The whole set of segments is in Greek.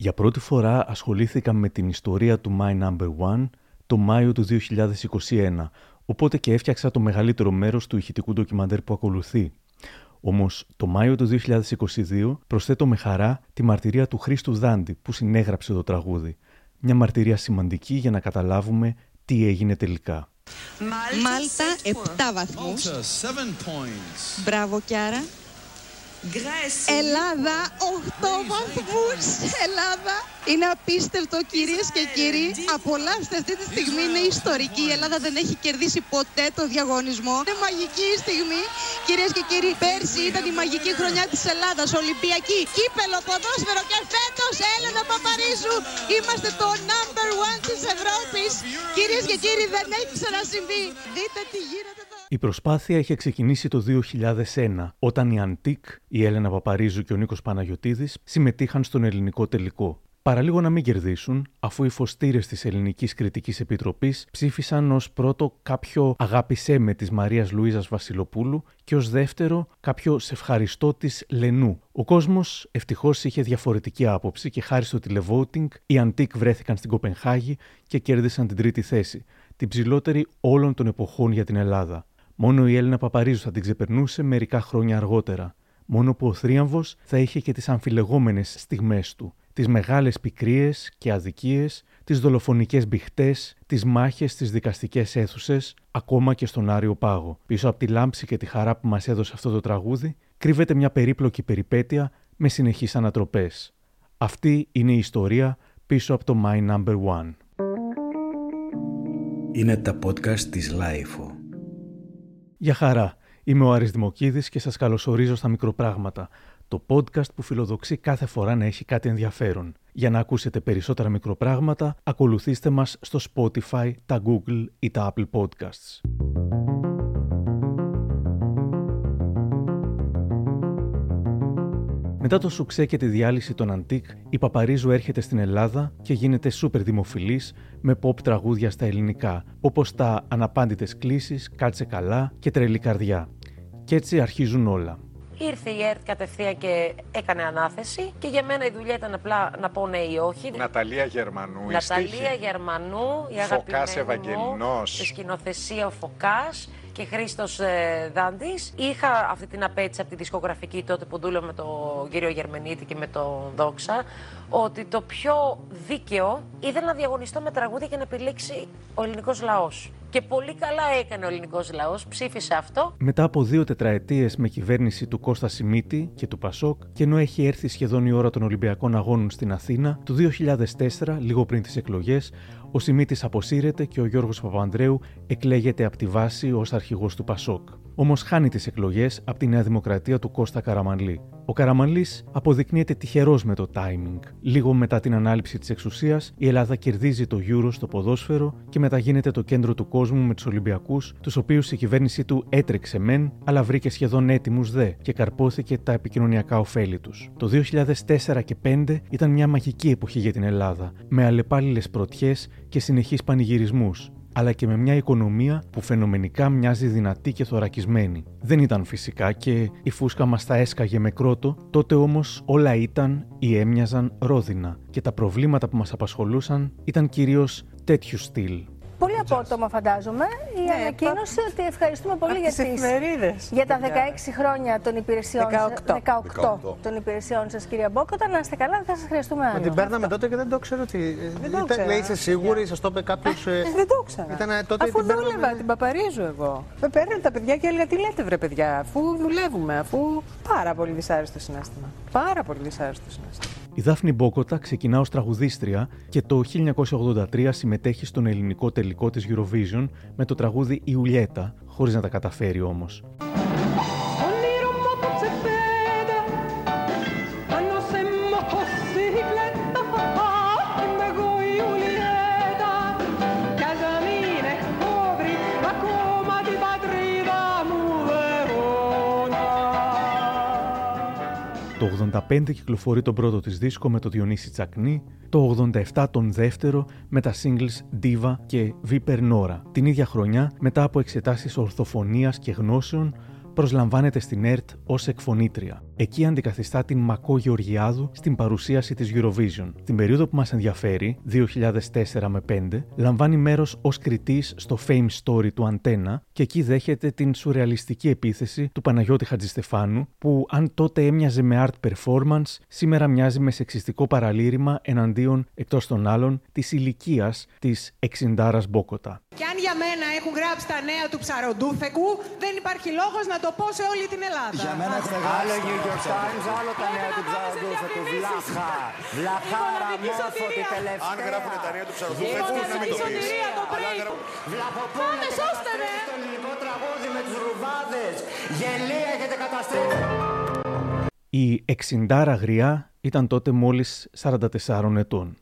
Για πρώτη φορά ασχολήθηκα με την ιστορία του My Number One το Μάιο του 2021, οπότε και έφτιαξα το μεγαλύτερο μέρος του ηχητικού ντοκιμαντέρ που ακολουθεί. Όμως, το Μάιο του 2022 προσθέτω με χαρά τη μαρτυρία του Χρήστου Δάντη που συνέγραψε το τραγούδι. Μια μαρτυρία σημαντική για να καταλάβουμε τι έγινε τελικά. Μάλτα 7 βαθμούς. Μπράβο Κιάρα. Ελλάδα 8 βαθμούς. Ελλάδα είναι απίστευτο κυρίες και κύριοι. Απολαύστε αυτή τη στιγμή είναι ιστορική. Η Ελλάδα δεν έχει κερδίσει ποτέ το διαγωνισμό. Είναι μαγική η στιγμή. Κυρίες και κύριοι, πέρσι ήταν η μαγική χρονιά της Ελλάδας. Ολυμπιακή, κύπελο, ποδόσφαιρο και φέτος Έλενα Παπαρίζου. Είμαστε το number one της Ευρώπης. Κυρίες και κύριοι, δεν έχει ξανασυμβεί. Δείτε τι γίνεται εδώ. Η προσπάθεια είχε ξεκινήσει το 2001, όταν η Αντίκ, η Έλενα Παπαρίζου και ο Νίκος Παναγιωτίδης συμμετείχαν στον ελληνικό τελικό. Παραλίγο να μην κερδίσουν, αφού οι φωστήρες της Ελληνικής Κριτικής Επιτροπής ψήφισαν ως πρώτο κάποιο αγάπησέ με της Μαρίας Λουίζας Βασιλοπούλου και ως δεύτερο κάποιο σε ευχαριστώ της Λενού. Ο κόσμος ευτυχώς είχε διαφορετική άποψη και χάρη στο τηλεβότινγκ οι Αντίκ βρέθηκαν στην Κοπενχάγη και κέρδισαν την τρίτη θέση, την ψηλότερη όλων των εποχών για την Ελλάδα. Μόνο η Έλληνα Παπαρίζου θα την ξεπερνούσε μερικά χρόνια αργότερα. Μόνο που ο θρίαμβος θα είχε και τις αμφιλεγόμενες στιγμές του. Τις μεγάλες πικρίες και αδικίες, τις δολοφονικές μπιχτές, τις μάχες στις δικαστικές αίθουσες, ακόμα και στον Άριο Πάγο. Πίσω από τη λάμψη και τη χαρά που μας έδωσε αυτό το τραγούδι, κρύβεται μια περίπλοκη περιπέτεια με συνεχείς ανατροπές. Αυτή είναι η ιστορία πίσω από το My Number One. Είναι τα podcast της Lifeo. Γεια χαρά. Είμαι ο Άρης Δημοκίδης και σας καλωσορίζω στα Μικροπράγματα, το podcast που φιλοδοξεί κάθε φορά να έχει κάτι ενδιαφέρον. Για να ακούσετε περισσότερα μικροπράγματα, ακολουθήστε μας στο Spotify, τα Google ή τα Apple Podcasts. Μετά το σουξέ και τη διάλυση των Αντίκ, η Παπαρίζου έρχεται στην Ελλάδα και γίνεται σούπερ δημοφιλής με pop τραγούδια στα ελληνικά, όπως τα «Αναπάντητες κλήσεις», «Κάτσε καλά» και «Τρελή καρδιά». Και έτσι αρχίζουν όλα. Ήρθε η ΕΡΤ κατευθείαν και έκανε ανάθεση και για μένα η δουλειά ήταν απλά να πω ναι ή όχι. Ναταλία Γερμανού, η Ναταλία στίχη. Γερμανού, η Φωκάς αγαπημένη μου, Ευαγγελινός. στη σκηνοθεσία ο Φωκάς και Χρήστος ε, Δάντης. Είχα αυτή την απέτηση από τη δισκογραφική τότε που δούλευα με τον κύριο Γερμενίτη και με τον Δόξα ότι το πιο δίκαιο ήταν να διαγωνιστώ με τραγούδια και να επιλέξει ο ελληνικός λαός. Και πολύ καλά έκανε ο ελληνικός λαός, ψήφισε αυτό. Μετά από δύο τετραετίες με κυβέρνηση του Κώστα Σιμίτη και του Πασόκ, και ενώ έχει έρθει σχεδόν η ώρα των Ολυμπιακών Αγώνων στην Αθήνα, το 2004, λίγο πριν τις εκλογές, ο Σιμίτης αποσύρεται και ο Γιώργος Παπανδρέου εκλέγεται από τη βάση ως αρχηγός του Πασόκ. Όμω χάνει τις εκλογές από τη Νέα Δημοκρατία του Κώστα Καραμανλή. Ο Καραμανλή αποδεικνύεται τυχερός με το timing. Λίγο μετά την ανάληψη της εξουσίας, η Ελλάδα κερδίζει το Euro στο ποδόσφαιρο και μεταγίνεται το κέντρο του κόσμου με τους Ολυμπιακούς, τους οποίους η κυβέρνησή του έτρεξε μεν, αλλά βρήκε σχεδόν έτοιμους δε και καρπόθηκε τα επικοινωνιακά ωφέλη τους. Το 2004 και 2005 ήταν μια μαγική εποχή για την Ελλάδα, με αλλεπάλληλες πρωτιές και συνεχείς πανηγυρισμούς αλλά και με μια οικονομία που φαινομενικά μοιάζει δυνατή και θωρακισμένη. Δεν ήταν φυσικά και η φούσκα μας τα έσκαγε με κρότο, τότε όμως όλα ήταν ή έμοιαζαν ρόδινα και τα προβλήματα που μας απασχολούσαν ήταν κυρίως τέτοιου στυλ. Πολύ απότομα φαντάζομαι η Ναι, ανακοίνωση ότι ευχαριστούμε πολύ Από για, τις τις, εφημερίδες, για τα 16 παιδιά. χρόνια των υπηρεσιών 18. 18 των υπηρεσιών σας κυρία Μπόκοτα. Να είστε καλά, δεν θα σας χρειαστούμε άλλο. Μα την παίρναμε τότε και δεν το ξέρω τι. Δεν το Ήταν- ήξερα. λέει, είσαι σίγουρη, σας το είπε κάποιος. Δεν το ήξερα. Ήταν τότε αφού την παίρναμε- δούλευα, την παπαρίζω εγώ. Με παίρνουν τα παιδιά και έλεγα τι λέτε βρε παιδιά, αφού δουλεύουμε, αφού πάρα πολύ δυσάρεστο συνέστημα. Πάρα πολύ δυσάρεστο συνέστημα. Η Δάφνη Μπόκοτα ξεκινά ως τραγουδίστρια και το 1983 συμμετέχει στον ελληνικό τελικό της Eurovision με το τραγούδι «Ιουλιέτα», χωρίς να τα καταφέρει όμως. Το 85 κυκλοφορεί τον πρώτο της δίσκο με το Διονύση Τσακνή, το 87 τον δεύτερο με τα singles Diva και Viper Nora. Την ίδια χρονιά, μετά από εξετάσεις ορθοφωνίας και γνώσεων, προσλαμβάνεται στην ΕΡΤ ως εκφωνήτρια. Εκεί αντικαθιστά την Μακό Γεωργιάδου στην παρουσίαση της Eurovision. Την περίοδο που μας ενδιαφέρει, 2004 με 5, λαμβάνει μέρος ως κριτής στο Fame Story του Αντένα και εκεί δέχεται την σουρεαλιστική επίθεση του Παναγιώτη Χατζηστεφάνου, που αν τότε έμοιαζε με art performance, σήμερα μοιάζει με σεξιστικό παραλήρημα εναντίον, εκτός των άλλων, της ηλικίας της Εξιντάρας Μπόκοτα. Και αν για μένα έχουν γράψει τα νέα του ψαροντούφεκου, δεν υπάρχει λόγος να το πω σε όλη την Ελλάδα. Για μένα έχουν Άλλο New York Times, άλλο τα νέα του ψαροντούφεκου. Βλάχα. Βλαχάρα μόρφωτη τελευταία. Αν γράφουν τα νέα του ψαροντούφεκου, να μην το πεις. Βλαχοπούλα και καταστρέφει το ελληνικό τραγούδι με τους ρουβάδες; Γελία έχετε καταστρέψει. Η εξιντάρα γριά ήταν τότε μόλις 44 ετών.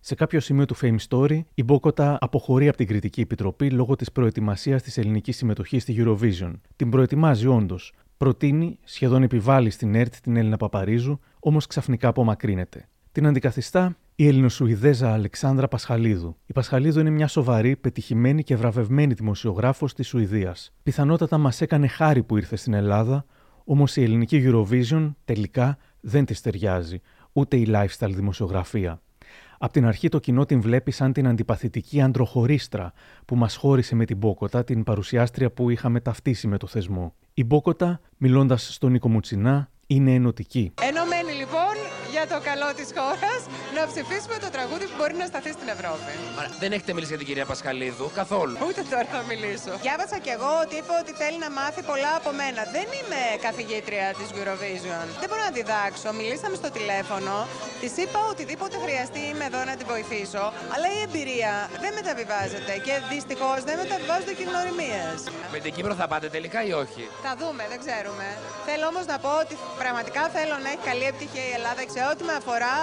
Σε κάποιο σημείο του Fame Story, η Μπόκοτα αποχωρεί από την κριτική επιτροπή λόγω της προετοιμασίας της ελληνικής συμμετοχής στη Eurovision. Την προετοιμάζει όντως. Προτείνει, σχεδόν επιβάλλει στην ΕΡΤ την Έλληνα Παπαρίζου, όμως ξαφνικά απομακρύνεται. Την αντικαθιστά η Ελληνοσουηδέζα Αλεξάνδρα Πασχαλίδου. Η Πασχαλίδου είναι μια σοβαρή, πετυχημένη και βραβευμένη δημοσιογράφος της Σουηδίας. Πιθανότατα μας έκανε χάρη που ήρθε στην Ελλάδα, όμως η ελληνική Eurovision τελικά δεν της ταιριάζει, ούτε η lifestyle δημοσιογραφία. Απ' την αρχή το κοινό την βλέπει σαν την αντιπαθητική αντροχωρίστρα που μας χώρισε με την Μπόκοτα, την παρουσιάστρια που είχαμε ταυτίσει με το θεσμό. Η Μπόκοτα, μιλώντας στον Νίκο Μουτσινά, είναι ενωτική. Ενωμένοι λοιπόν για το καλό της χώρας να ψηφίσουμε το τραγούδι που μπορεί να σταθεί στην Ευρώπη. Άρα, δεν έχετε μιλήσει για την κυρία Πασχαλίδου καθόλου. Ούτε τώρα θα μιλήσω. Διάβασα κι εγώ ότι είπε ότι θέλει να μάθει πολλά από μένα. Δεν είμαι καθηγήτρια της Eurovision. Δεν μπορώ να διδάξω. Μιλήσαμε στο τηλέφωνο. Της είπα οτιδήποτε χρειαστεί είμαι εδώ να τη βοηθήσω. Αλλά η εμπειρία δεν μεταβιβάζεται και δυστυχώς δεν μεταβιβάζονται και γνωριμίες. Με την Κύπρο θα πάτε τελικά ή όχι; Θα δούμε, δεν ξέρουμε. Θέλω όμως να πω ότι πραγματικά θέλω να έχει καλή επιτυχία η Ελλάδα. Σε ό,τι με αφορά,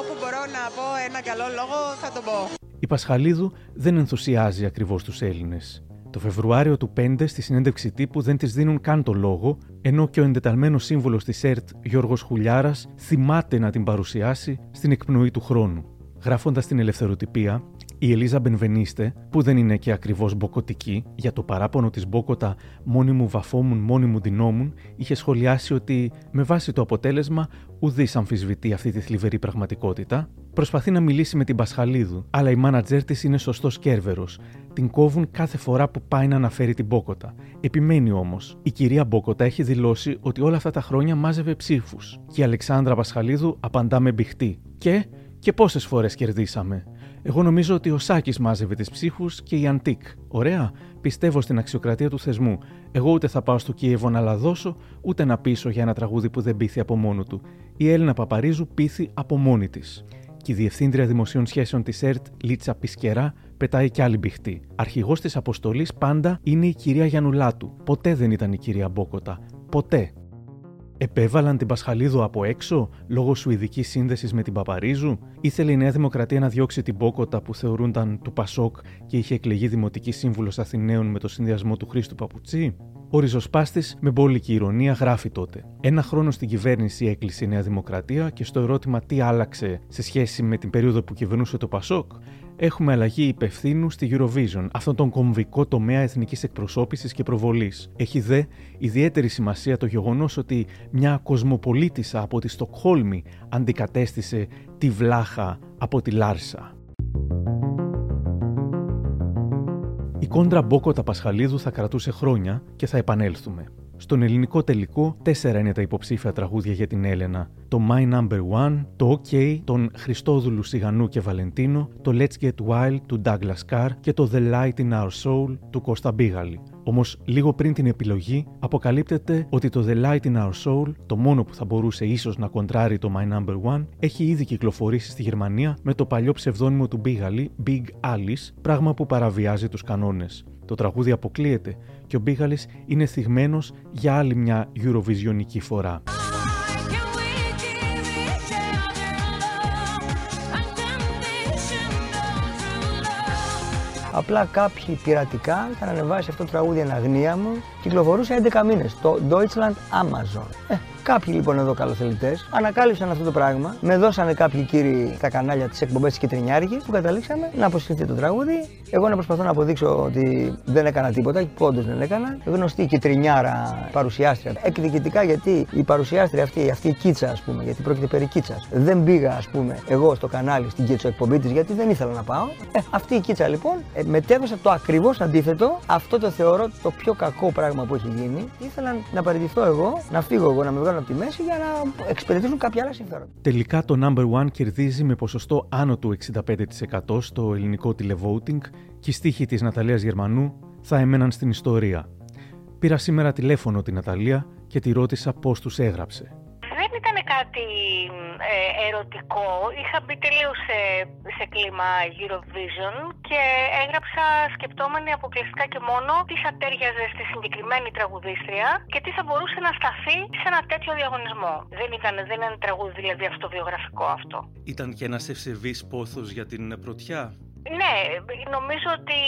όπου μπορώ να πω ένα καλό λόγο, θα τον πω. Η Πασχαλίδου δεν ενθουσιάζει ακριβώς τους Έλληνες. Το Φεβρουάριο του 5, στη συνέντευξη τύπου, δεν της δίνουν καν το λόγο, ενώ και ο εντεταλμένος σύμβολο της ΕΡΤ, Γιώργος Χουλιάρας, θυμάται να την παρουσιάσει στην εκπνοή του χρόνου. Γράφοντας την ελευθεροτυπία, η Ελίζα Μπενβενίστε, που δεν είναι και ακριβώς μποκοτική, για το παράπονο της Μπόκοτα μόνοι μου βαφόμουν, μόνοι μου δινόμουν, είχε σχολιάσει ότι με βάση το αποτέλεσμα ουδής αμφισβητεί αυτή τη θλιβερή πραγματικότητα. Προσπαθεί να μιλήσει με την Πασχαλίδου, αλλά η μάνατζέρ της είναι σωστός κέρβερος. Την κόβουν κάθε φορά που πάει να αναφέρει την Μπόκοτα. Επιμένει όμως. Η κυρία Μπόκοτα έχει δηλώσει ότι όλα αυτά τα χρόνια μάζευε ψήφους. Και η Αλεξάνδρα Πασχαλίδου απαντά με μπιχτή. Και, και πόσες φορές κερδίσαμε. Εγώ νομίζω ότι ο Σάκης μάζευε τις ψήφους και η Αντίκ. Ωραία. Πιστεύω στην αξιοκρατία του θεσμού. Εγώ ούτε θα πάω στο Κίεβο να λαδώσω, ούτε να πείσω για ένα τραγούδι που δεν πείθει από μόνο του. Η Έλληνα Παπαρίζου πείθει από μόνη της. Και η Διευθύντρια Δημοσίων Σχέσεων της ΕΡΤ, Λίτσα Πισκερά, πετάει κι άλλη μπιχτή. Αρχηγός της αποστολής πάντα είναι η κυρία Γιανουλάτου. Ποτέ δεν ήταν η κυρία Μπόκοτα. Ποτέ. Επέβαλαν την Πασχαλίδου από έξω λόγω σουηδικής σύνδεσης με την Παπαρίζου; Ήθελε η Νέα Δημοκρατία να διώξει την Μπόκοτα που θεωρούνταν του Πασόκ και είχε εκλεγεί δημοτική σύμβουλος Αθηναίων με το συνδυασμό του Χρήστου Παπουτσί; Ο ριζοσπάστης με μπόλικη ηρωνία γράφει τότε. Ένα χρόνο στην κυβέρνηση έκλεισε η Νέα Δημοκρατία και στο ερώτημα τι άλλαξε σε σχέση με την περίοδο που κυβερνούσε το Πασόκ, έχουμε αλλαγή υπευθύνου στη Eurovision, αυτόν τον κομβικό τομέα εθνικής εκπροσώπησης και προβολής. Έχει δε ιδιαίτερη σημασία το γεγονός ότι μια κοσμοπολίτησα από τη Στοκχόλμη αντικατέστησε τη βλάχα από τη Λάρσα. Η κόντρα Μπόκοτα Πασχαλίδου θα κρατούσε χρόνια και θα επανέλθουμε. Στον ελληνικό τελικό, τέσσερα είναι τα υποψήφια τραγούδια για την Έλενα. Το My Number One, το OK των Χριστόδουλου Σιγανού και Βαλεντίνο, το Let's Get Wild του Douglas Carr και το The Light in Our Soul του Κώστα Μπίγαλη. Όμως, λίγο πριν την επιλογή, αποκαλύπτεται ότι το The Light in Our Soul, το μόνο που θα μπορούσε ίσως να κοντράρει το My Number One, έχει ήδη κυκλοφορήσει στη Γερμανία με το παλιό ψευδόνυμο του Μπίγαλη, Big Alice, πράγμα που παραβιάζει τους κανόνες. Το τραγούδι αποκλείεται και ο Μπίγαλης είναι θυγμένος για άλλη μια Eurovisionική φορά. Απλά κάποιοι πειρατικά είχαν ανεβάσει αυτό το τραγούδι εν αγνία μου. Κυκλοφορούσε 11 μήνες. Το Deutschland Amazon. Ε, Κάποιοι λοιπόν εδώ καλοθελητές ανακάλυψαν αυτό το πράγμα, με δώσανε κάποιοι κύριοι τα κανάλια της εκπομπές τη Κιτρινιάρχη που καταλήξαμε να αποσυρθεί το τραγούδι. Εγώ να προσπαθώ να αποδείξω ότι δεν έκανα τίποτα, που όντως δεν έκανα. Γνωστή Κιτρινιάρα παρουσιάστρια. Εκδικητικά γιατί η παρουσιάστρια αυτή, αυτή η κίτσα ας πούμε, γιατί πρόκειται περί κίτσας. Δεν πήγα ας πούμε εγώ στο κανάλι στην κίτσο εκπομπή της γιατί δεν ήθελα να πάω. Ε, αυτή η κίτσα λοιπόν ε, μετέβασα το ακριβώς αντίθετο. Αυτό το θεωρώ το πιο κακό πράγμα που έχει γίνει. Ήθελα να παραιτηθώ εγώ, να φύγω εγώ, να με βγάλω από τη μέση για να εξυπηρετήσουν κάποια άλλα συμφέροντα. Τελικά το number one κερδίζει με ποσοστό άνω του 65% στο ελληνικό τηλεβόουτινγκ και οι στίχοι της Ναταλίας Γερμανού θα έμεναν στην ιστορία. Πήρα σήμερα τηλέφωνο την Ναταλία και τη ρώτησα πώς τους έγραψε. Δεν ήταν κάτι ε, ερωτικό. Είχα μπει τελείως σε, σε κλίμα Eurovision και έγραψα σκεπτόμενη αποκλειστικά και μόνο τι θα τέριαζε στη συγκεκριμένη τραγουδίστρια και τι θα μπορούσε να σταθεί σε ένα τέτοιο διαγωνισμό. Δεν ήταν, δεν είναι τραγούδι δηλαδή αυτοβιογραφικό αυτό. Ήταν και ένας ευσεβής πόθος για την πρωτιά; Ναι, νομίζω ότι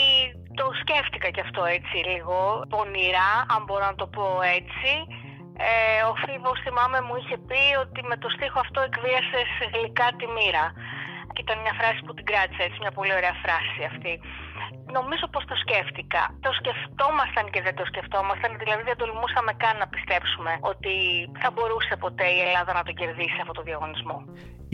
το σκέφτηκα κι αυτό έτσι λίγο πονηρά, αν μπορώ να το πω έτσι. Ε, ο Φίβος θυμάμαι μου είχε πει ότι με το στίχο αυτό εκβίασες γλυκά τη μοίρα. Και ήταν μια φράση που την κράτησα έτσι, μια πολύ ωραία φράση αυτή. Νομίζω πως το σκέφτηκα. Το σκεφτόμασταν και δεν το σκεφτόμασταν, δηλαδή δεν τολμούσαμε καν να πιστέψουμε ότι θα μπορούσε ποτέ η Ελλάδα να τον κερδίσει αυτό το διαγωνισμό.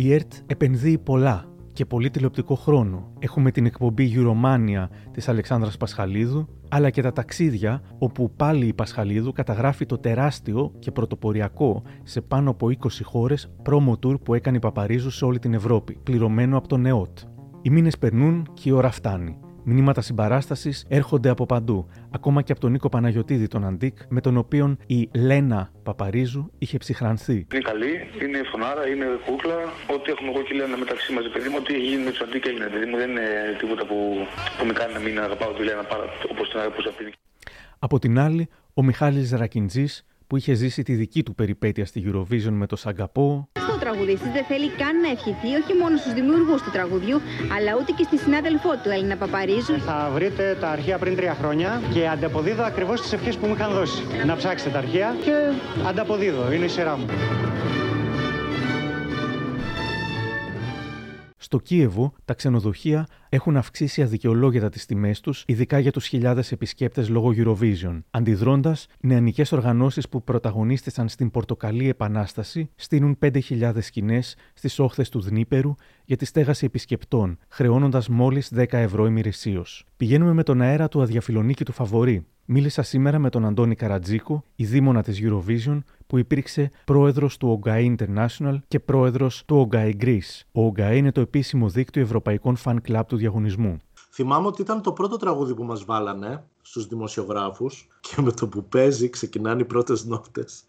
Η ΕΡΤ επενδύει πολλά και πολύ τηλεοπτικό χρόνο. Έχουμε την εκπομπή Euromania της Αλεξάνδρας Πασχαλίδου, αλλά και τα ταξίδια, όπου πάλι η Πασχαλίδου καταγράφει το τεράστιο και πρωτοποριακό σε πάνω από 20 χώρες promo tour που έκανε η Παπαρίζου σε όλη την Ευρώπη, πληρωμένο από τον ΕΟΤ. Οι μήνες περνούν και η ώρα φτάνει. Μηνύματα συμπαράστασης έρχονται από παντού, ακόμα και από τον Νίκο Παναγιοτήδη, τον Αντίκ, με τον οποίο η Λένα Παπαρίζου είχε ψυχρανθεί. Είναι καλή, είναι φωνάρα, είναι κούκλα. Ό,τι έχουμε εγώ και η Λένα μεταξύ μας, παιδί μου, ό,τι έχει γίνει με τους Αντίκ έγινε. Παιδί μου, δεν είναι τίποτα που, που με κάνει να μην αγαπάω τη Λένα όπως την αγαπούσα πριν. Από την άλλη, ο Μιχάλης Ρακιντζής που είχε ζήσει τη δική του περιπέτεια στη Eurovision με το Σαγκαπό. Ο τραγουδιστής δεν θέλει καν να ευχηθεί όχι μόνο στους δημιουργούς του τραγουδιού, αλλά ούτε και στη συνάδελφό του Έλληνα Παπαρίζου. Θα βρείτε τα αρχεία πριν τρία χρόνια και ανταποδίδω ακριβώς τις ευχές που μου είχαν δώσει. Να ψάξετε τα αρχεία και ανταποδίδω. Είναι η σειρά μου. Στο Κίεβο, τα ξενοδοχεία έχουν αυξήσει αδικαιολόγητα τις τιμές τους, ειδικά για τους χιλιάδες επισκέπτες λόγω Eurovision. Αντιδρώντας, νεανικές οργανώσεις που πρωταγωνίστησαν στην Πορτοκαλή Επανάσταση στείλουν 5.000 σκηνές στις όχθες του Δνήπερου για τη στέγαση επισκεπτών, χρεώνοντας μόλις 10 ευρώ ημερησίως. Πηγαίνουμε με τον αέρα του αδιαφιλονίκη του Φαβορή. Μίλησα σήμερα με τον Αντώνη Καρατζίκο, η δήμονα της Eurovision, που υπήρξε πρόεδρος του ΟΓΑΗ International και πρόεδρος του ΟΓΑΗ Greece. Ο ΟΓΑΗ είναι το επίσημο δίκτυο ευρωπαϊκών fan club του διαγωνισμού. Θυμάμαι ότι ήταν το πρώτο τραγούδι που μας βάλανε στους δημοσιογράφους και με το που παίζει ξεκινάνε οι πρώτες νότες.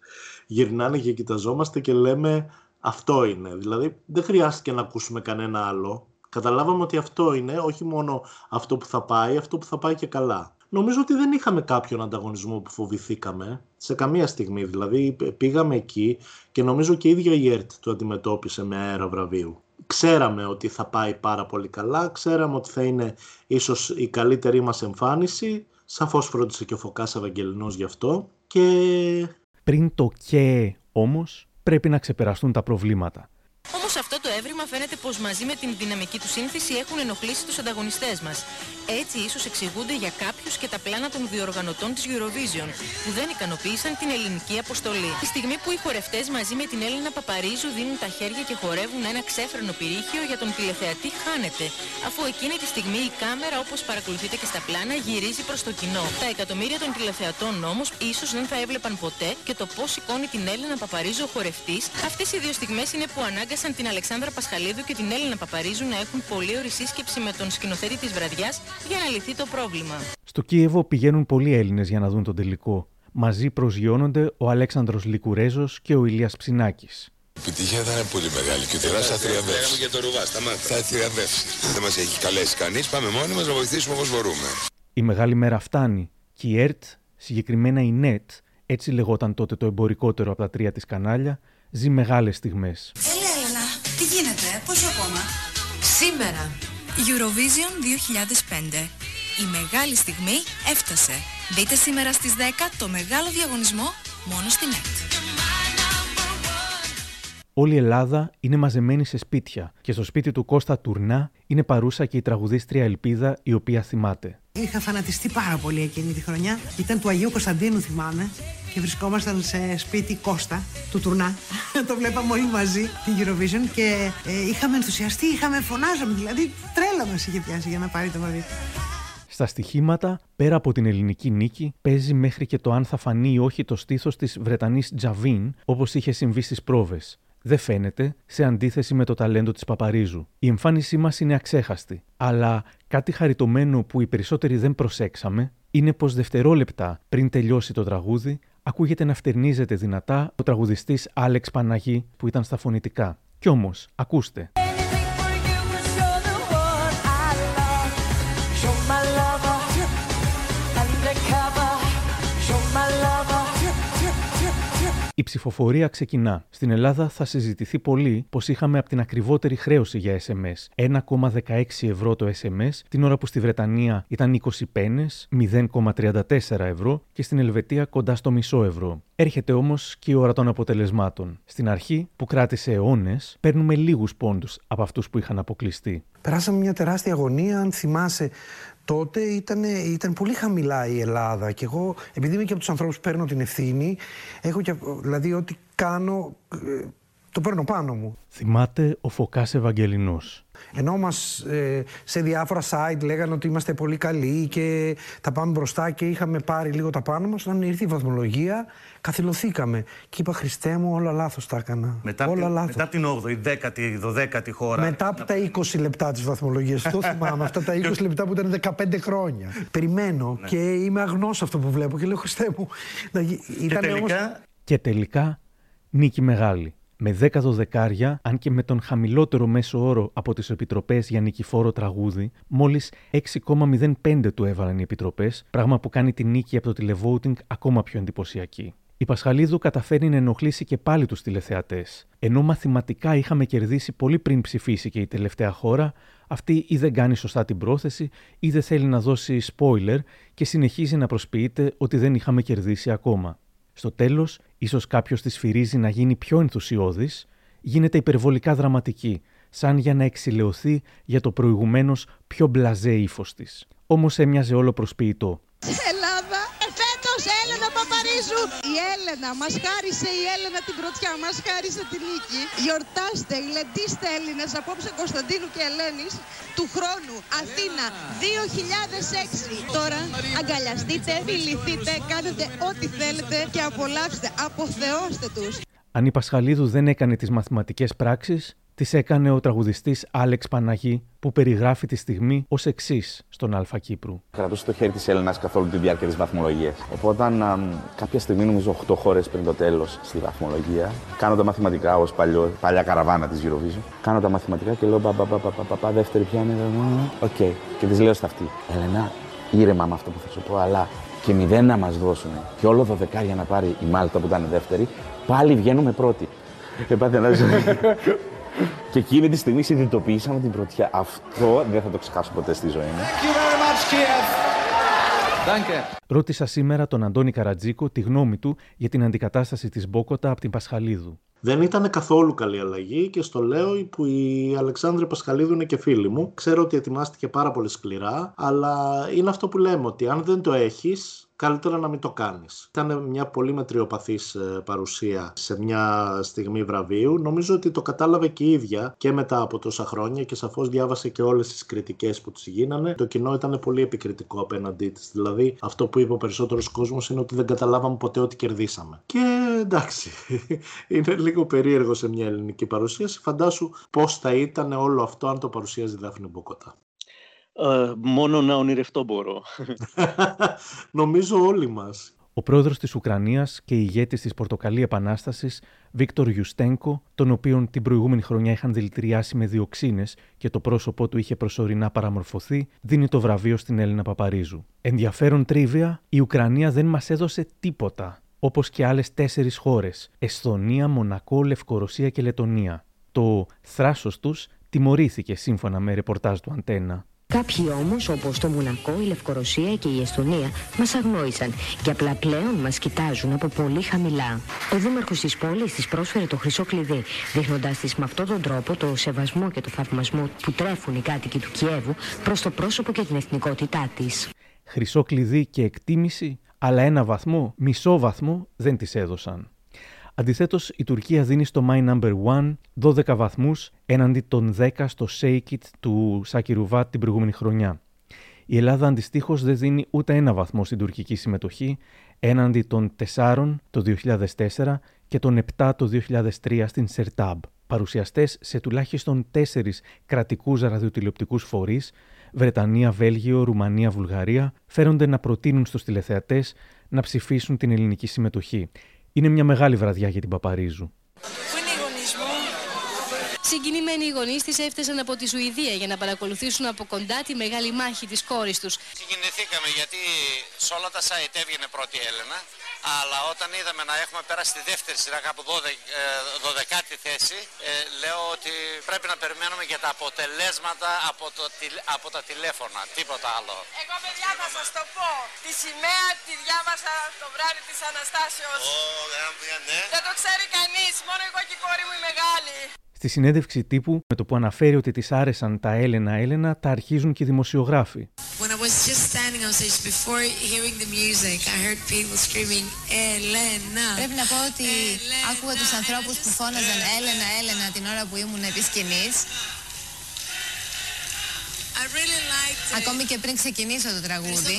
Γυρνάνε και κοιταζόμαστε και λέμε αυτό είναι. Δηλαδή δεν χρειάστηκε να ακούσουμε κανένα άλλο. Καταλάβαμε ότι αυτό είναι, όχι μόνο αυτό που θα πάει, αυτό που θα πάει και καλά. Νομίζω ότι δεν είχαμε κάποιον ανταγωνισμό που φοβηθήκαμε σε καμία στιγμή. Δηλαδή πήγαμε εκεί και νομίζω και η ίδια η ΕΡΤ το αντιμετώπισε με αέρα βραβείου. Ξέραμε ότι θα πάει πάρα πολύ καλά, ξέραμε ότι θα είναι ίσως η καλύτερη μας εμφάνιση. Σαφώς φρόντισε και ο Φωκάς Ευαγγελινός γι' αυτό. Και... Πριν το «και» όμως πρέπει να ξεπεραστούν τα προβλήματα. Όμως αυτό το έβριμα φαίνεται πως μαζί με την δυναμική του σύνθεση έχουν ενοχλήσει τους ανταγωνιστές μας. Έτσι, ίσως εξηγούνται για κάποιους και τα πλάνα των διοργανωτών της Eurovision, που δεν ικανοποίησαν την ελληνική αποστολή. Τη στιγμή που οι χορευτές μαζί με την Έλληνα Παπαρίζου δίνουν τα χέρια και χορεύουν ένα ξέφρενο πυρίχιο για τον τηλεθεατή, χάνεται. Αφού εκείνη τη στιγμή η κάμερα, όπως παρακολουθείτε και στα πλάνα, γυρίζει προς το κοινό. Τα εκατομμύρια των τηλεθεατών όμως ίσως δεν θα έβλεπαν ποτέ και το πώς σηκώνει την Έλληνα Παπαρίζου ο χορευτής. Αυτές οι δύο στιγμές είναι που ανάγκασαν την Αλεξάνδρα Πασχαλίδου και την Έλληνα Παπαρίζου να έχουν πολλή ωρη σύσκεψη με τον σκηνοθέτη της βραδιάς για να λυθεί το πρόβλημα. Στο Κίεβο πηγαίνουν πολλοί Έλληνες για να δουν τον τελικό. Μαζί προσγειώνονται ο Αλέξανδρος Λικουρέζος και ο Ηλίας Ψινάκης. Η επιτυχία θα είναι πολύ μεγάλη και ο τεράστιο θα θριαμβεύσει. για το ρουβά, σταμάτα. Θα θριαμβεύσει. Δεν μας έχει καλέσει κανείς. Πάμε μόνοι μας να βοηθήσουμε όπως μπορούμε. Η μεγάλη μέρα φτάνει και η ΕΡΤ, συγκεκριμένα η ΝΕΤ, έτσι λεγόταν τότε το εμπορικότερο από τα τρία της κανάλια, ζει μεγάλες στιγμές. Έλα, Έλενα, τι γίνεται, πόσο ακόμα; Σήμερα, Eurovision 2005. Η μεγάλη στιγμή έφτασε. Δείτε σήμερα στις 10 το μεγάλο διαγωνισμό μόνο στην ΕΤ. Όλη η Ελλάδα είναι μαζεμένη σε σπίτια και στο σπίτι του Κώστα Τουρνά είναι παρούσα και η τραγουδίστρια Ελπίδα η οποία θυμάται. Είχα φανατιστεί πάρα πολύ εκείνη τη χρονιά. Ήταν του Αγίου Κωνσταντίνου, θυμάμαι. Και βρισκόμασταν σε σπίτι Κώστα, του Τουρνά. το βλέπαμε όλοι μαζί, την Eurovision. Και ε, είχαμε ενθουσιαστεί, είχαμε φωνάζαμε. Δηλαδή, τρέλα μας είχε πιάσει για να πάρει το βαδί. Στα στοιχήματα, πέρα από την ελληνική νίκη, παίζει μέχρι και το αν θα φανεί ή όχι το στήθος της Βρετανής Τζαβίν, όπως είχε συμβεί στις πρόβες. Δεν φαίνεται, σε αντίθεση με το ταλέντο της Παπαρίζου. Η εμφάνισή μας είναι αξέχαστη. Αλλά κάτι χαριτωμένο που οι περισσότεροι δεν προσέξαμε είναι πως δευτερόλεπτα πριν τελειώσει το τραγούδι, ακούγεται να φτερνίζεται δυνατά ο τραγουδιστής Άλεξ Παναγή που ήταν στα φωνητικά. Κι όμως, ακούστε. Ψηφοφορία ξεκινά. Στην Ελλάδα θα συζητηθεί πολύ πως είχαμε από την ακριβότερη χρέωση για SMS. 1,16 ευρώ το SMS, την ώρα που στη Βρετανία ήταν 20 πένες, 0,34 ευρώ και στην Ελβετία κοντά στο μισό ευρώ. Έρχεται όμως και η ώρα των αποτελεσμάτων. Στην αρχή, που κράτησε αιώνες, παίρνουμε λίγους πόντους από αυτούς που είχαν αποκλειστεί. Περάσαμε μια τεράστια αγωνία, αν θυμάσαι. Τότε ήταν, ήταν πολύ χαμηλά η Ελλάδα και εγώ, επειδή είμαι και από τους ανθρώπους που παίρνω την ευθύνη, έχω και, δηλαδή ό,τι κάνω, ε, το παίρνω πάνω μου. Θυμάται ο Φωκάς Ευαγγελινός. Ενώ μας ε, σε διάφορα site λέγανε ότι είμαστε πολύ καλοί και θα πάμε μπροστά και είχαμε πάρει λίγο τα πάνω μας, όταν ήρθε η βαθμολογία καθυλωθήκαμε. Και είπα Χριστέ μου όλα λάθος τα έκανα. Μετά, όλα την, λάθος. μετά την 8η, 10η, 12η χώρα. Μετά από τα 20 λεπτά της βαθμολογίας. το θυμάμαι. Αυτά τα 20 λεπτά που ήταν 15 χρόνια. Περιμένω Ναι. και είμαι αγνός σε αυτό που βλέπω και λέω Χριστέ μου. να γι- Ήταν όμως... Και τελικά, νίκη μεγάλη. Με 10 δωδεκάρια, αν και με τον χαμηλότερο μέσο όρο από τις επιτροπές για νικηφόρο τραγούδι, μόλις 6,05 του έβαλαν οι επιτροπές, πράγμα που κάνει τη νίκη από το τηλεβόουτινγκ ακόμα πιο εντυπωσιακή. Η Πασχαλίδου καταφέρει να ενοχλήσει και πάλι τους τηλεθεατές. Ενώ μαθηματικά είχαμε κερδίσει πολύ πριν ψηφίσει και η τελευταία χώρα, αυτή ή δεν κάνει σωστά την πρόθεση ή δεν θέλει να δώσει spoiler και συνεχίζει να προσποιείται ότι δεν είχαμε κερδίσει ακόμα. Στο τέλος, ίσως κάποιος της σφυρίζει να γίνει πιο ενθουσιώδης, γίνεται υπερβολικά δραματική, σαν για να εξηλαιωθεί για το προηγουμένως πιο μπλαζέ ύφος της. Όμως έμοιαζε όλο προσποιητό. Ελλάδα, φέτος Έλενα Παπαρίζου. Η Έλενα, μας χάρισε η Έλενα την πρωτιά, μας χάρισε τη νίκη. Γιορτάστε, γλεντήστε Έλληνες, απόψε Κωνσταντίνου και Ελένης, του χρόνου, Αθήνα, 2006. Τώρα αγκαλιαστείτε, φιληθείτε, κάνετε ό,τι θέλετε και απολαύστε, αποθεώστε τους. Αν η Πασχαλίδου δεν έκανε τις μαθηματικές πράξεις, τις έκανε ο τραγουδιστής Άλεξ Παναγή, που περιγράφει τη στιγμή ως εξής στον Α Κύπρου. Κρατούσε το χέρι της Έλληνας καθ' όλη τη διάρκεια της βαθμολογίας. Οπότε, α, κάποια στιγμή, νομίζω 8 χώρες πριν το τέλος στη βαθμολογία, κάνω τα μαθηματικά ως παλιά καραβάνα της Eurovision. Κάνω τα μαθηματικά και λέω πα, πα, πα, πα, πα, πα, πα, δεύτερη ποια είναι. Οκ. Και της λέω στ' αυτί. Έλενα, ήρεμα με αυτό που θα σου πω, αλλά και μηδέν να μας δώσουν και όλο δωδεκάρια να πάρει η Μάλτα που ήταν δεύτερη, πάλι βγαίνουμε πρώτοι. Έπαθε ένα Και εκείνη τη στιγμή συνειδητοποιήσαμε την πρωτιά. Αυτό δεν θα το ξεχάσω ποτέ στη ζωή μου. Ρώτησα σήμερα τον Αντώνη Καρατζίκο τη γνώμη του για την αντικατάσταση της Μπόκοτα από την Πασχαλίδου. Δεν ήταν καθόλου καλή αλλαγή και στο λέω που η Αλεξάνδρεια Πασχαλίδου είναι και φίλη μου. Ξέρω ότι ετοιμάστηκε πάρα πολύ σκληρά, αλλά είναι αυτό που λέμε ότι αν δεν το έχεις, καλύτερα να μην το κάνεις. Ήταν μια πολύ μετριοπαθής ε, παρουσία σε μια στιγμή βραβείου. Νομίζω ότι το κατάλαβε και η ίδια και μετά από τόσα χρόνια και σαφώς διάβασε και όλες τις κριτικές που της γίνανε. Το κοινό ήταν πολύ επικριτικό απέναντί της. Δηλαδή αυτό που είπε ο περισσότερος κόσμος είναι ότι δεν καταλάβαμε ποτέ ότι κερδίσαμε. Και εντάξει, είναι λίγο περίεργο σε μια ελληνική παρουσίαση. Φαντάσου πώς θα ήταν όλο αυτό αν το παρουσίαζε η Δάφνη Μποκοτά. Ε, μόνο να ονειρευτώ μπορώ. Νομίζω όλοι μας. Ο πρόεδρος της Ουκρανίας και ηγέτης της Πορτοκαλί Επανάστασης, Βίκτορ Γιουστένκο, τον οποίον την προηγούμενη χρονιά είχαν δηλητηριάσει με διοξίνες και το πρόσωπό του είχε προσωρινά παραμορφωθεί, δίνει το βραβείο στην Έλληνα Παπαρίζου. Ενδιαφέρον τρίβια, η Ουκρανία δεν μας έδωσε τίποτα. Όπως και άλλες τέσσερις χώρες, Εσθονία, Μονακό, Λευκορωσία και Λετωνία. Το θράσος τους τιμωρήθηκε σύμφωνα με ρεπορτάζ του Αντένα. Κάποιοι όμως, όπως το Μουνακό, η Λευκορωσία και η Εστονία, μας αγνόησαν και απλά πλέον μας κοιτάζουν από πολύ χαμηλά. Ο δήμαρχος της πόλης της πρόσφερε το χρυσό κλειδί, δείχνοντας της με αυτόν τον τρόπο το σεβασμό και το θαυμασμό που τρέφουν οι κάτοικοι του Κιέβου προς το πρόσωπο και την εθνικότητά της. Χρυσό κλειδί και εκτίμηση, αλλά ένα βαθμό, μισό βαθμό δεν τις έδωσαν. Αντιθέτως, η Τουρκία δίνει στο My Number 1 12 βαθμούς έναντι των 10 στο Shake It του Σάκη Ρουβάτ την προηγούμενη χρονιά. Η Ελλάδα αντιστοίχως δεν δίνει ούτε ένα βαθμό στην τουρκική συμμετοχή έναντι των 4 το 2004 και των 7 το 2003 στην Σερτάμπ. Παρουσιαστές σε τουλάχιστον 4 κρατικούς ραδιοτηλεοπτικούς φορείς, Βρετανία, Βέλγιο, Ρουμανία, Βουλγαρία, φέρονται να προτείνουν στους τηλεθεατές να ψηφίσουν την ελληνική συμμετοχή. Είναι μια μεγάλη βραδιά για την Παπαρίζου. Πού είναι οι γονείς μου; Συγκινημένοι οι γονείς της έφτασαν από τη Σουηδία για να παρακολουθήσουν από κοντά τη μεγάλη μάχη της κόρης τους. Συγκινηθήκαμε γιατί σε όλα τα site έβγαινε πρώτη Έλενα, αλλά όταν είδαμε να έχουμε πέρασει τη δεύτερη σειρά κάπου 12η θέση, ε, λέω ότι πρέπει να περιμένουμε για τα αποτελέσματα από, το, από τα τηλέφωνα, τίποτα άλλο. Εγώ παιδιά θα σας το πω, τη σημαία τη διάβασα το βράδυ της Αναστάσεως. ναι. Δεν το ξέρει κανείς, μόνο εγώ και η κόρη μου η μεγάλη. Στη συνέντευξη τύπου, με το που αναφέρει ότι της άρεσαν τα Έλενα Έλενα, τα αρχίζουν και οι δημοσιογράφοι. When I was just standing on stage before hearing the music, I heard people screaming Έλενα. Πρέπει να πω ότι άκουγα τους ανθρώπους που φώναζαν Έλενα, Έλενα την ώρα που ήμουν επί σκηνής. Ακόμη και πριν ξεκινήσω το τραγούδι.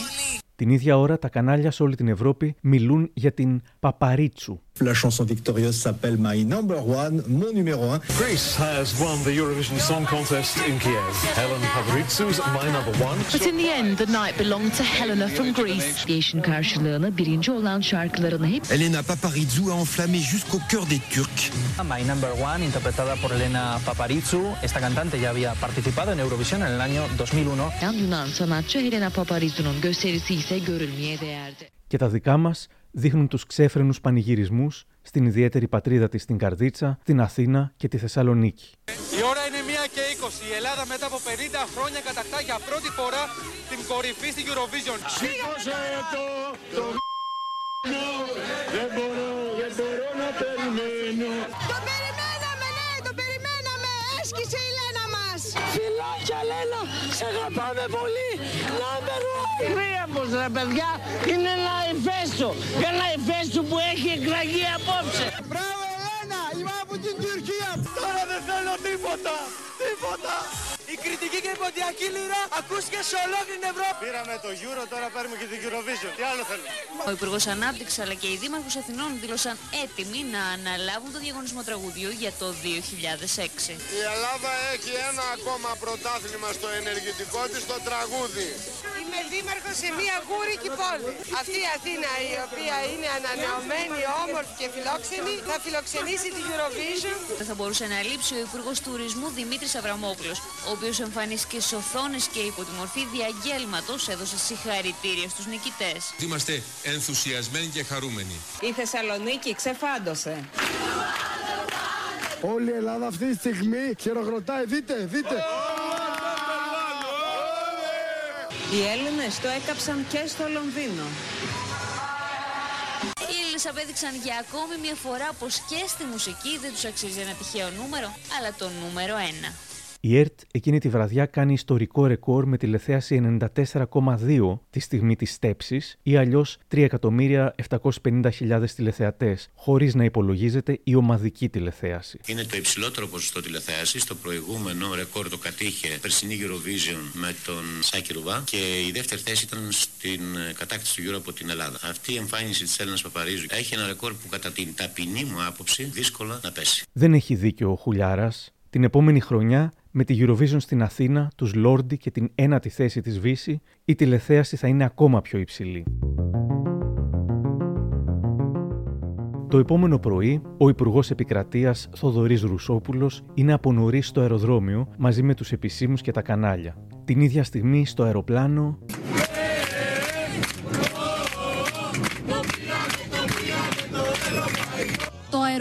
Την ίδια ώρα τα κανάλια σε όλη την Ευρώπη μιλούν για την Παπαρίτσου. La chanson victorieuse s'appelle My Number One, mon numéro un. Greece has won the Eurovision Song Contest in Kiev. Helen Paparizou's My Number One. But in the end, the night belonged to Helena from Greece. Değişin karşılığını birinci olan şarkılarını hep... Elena Paparizou a enflammé jusqu'au cœur des Turcs. My Number One, interpretada por Elena Paparizou. Esta cantante ya había participado en Eurovisión en el año 2001. Yan Yunan sanatçı Helena Paparizou'nun gösterisi ise görülmeye değerdi. Και τα δικά μας δείχνουν τους ξέφρενους πανηγυρισμούς στην ιδιαίτερη πατρίδα της στην Καρδίτσα, την Αθήνα και τη Θεσσαλονίκη. Η ώρα είναι 1 και 20. Η Ελλάδα μετά από 50 χρόνια κατακτά για πρώτη φορά την κορυφή στην Eurovision. Σήκωσε το, το δεν μπορώ, δεν μπορώ να περιμένω. Το περιμέναμε, ναι, το περιμέναμε. Έσκησε η Λένα μας. Φιλάκια Λένα, σε αγαπάμε πολύ. Number one. Γρήγορος ρε παιδιά, είναι ένα υφέστο. Ένα υφέστο που έχει εκραγεί απόψε. Μπράβο Ελένα, είμαι από την Τουρκία. Τώρα δεν θέλω τίποτα, τίποτα. Η κριτική και η ποντιακή λίρα ακούστηκε σε ολόκληρη την Ευρώπη. Πήραμε το Euro, τώρα παίρνουμε και την Eurovision. Τι άλλο θέλουμε; Ο Υπουργός Ανάπτυξης αλλά και οι Δήμαρχο Αθηνών δήλωσαν έτοιμοι να αναλάβουν το διαγωνισμό τραγουδιού για το 2006. Η Ελλάδα έχει ένα ακόμα πρωτάθλημα στο ενεργητικό της, το τραγούδι. Είμαι δήμαρχος σε μια γούρικη πόλη. Αυτή η Αθήνα η οποία είναι ανανεωμένη, όμορφη και φιλόξενη θα φιλοξενήσει την Eurovision. Δεν θα μπορούσε να λείψει ο Υπουργός Τουρισμού Δημήτρης Αβραμόπουλος, ο οποίος εμφανίστηκε σε οθόνες και υπό τη μορφή διαγγέλματος έδωσε συγχαρητήρια στους νικητές. Είμαστε ενθουσιασμένοι και χαρούμενοι. Η Θεσσαλονίκη ξεφάντωσε. Όλη η Ελλάδα αυτή τη στιγμή χειροκροτάει. Δείτε, δείτε. Οι Έλληνες το έκαψαν και στο Λονδίνο. Οι Έλληνες απέδειξαν για ακόμη μια φορά πως και στη μουσική δεν τους αξίζει ένα τυχαίο νούμερο, αλλά το νούμερο ένα. Η ΕΡΤ εκείνη τη βραδιά κάνει ιστορικό ρεκόρ με τηλεθέαση 94,2 τη στιγμή της στέψης ή αλλιώς 3.750.000 τηλεθεατές, χωρίς να υπολογίζεται η ομαδική τηλεθέαση. Είναι το υψηλότερο ποσοστό τηλεθέασης. Το προηγούμενο ρεκόρ το κατήχε περσινή Eurovision με τον Σάκη Ρουβά και η δεύτερη θέση ήταν στην κατάκτηση του Euro από την Ελλάδα. Αυτή η εμφάνιση της Έλληνας Παπαρίζου έχει ένα ρεκόρ που κατά την ταπεινή μου άποψη δύσκολα να πέσει. Δεν έχει δίκιο ο Χουλιάρας. Την επόμενη χρονιά με τη Eurovision στην Αθήνα, τους Λόρντι και την ένατη θέση της Βύση, η τηλεθέαση θα είναι ακόμα πιο υψηλή. Το επόμενο πρωί, ο Υπουργός Επικρατείας Θοδωρής Ρουσόπουλος είναι από νωρίς στο αεροδρόμιο μαζί με τους επισήμους και τα κανάλια. Την ίδια στιγμή στο αεροπλάνο.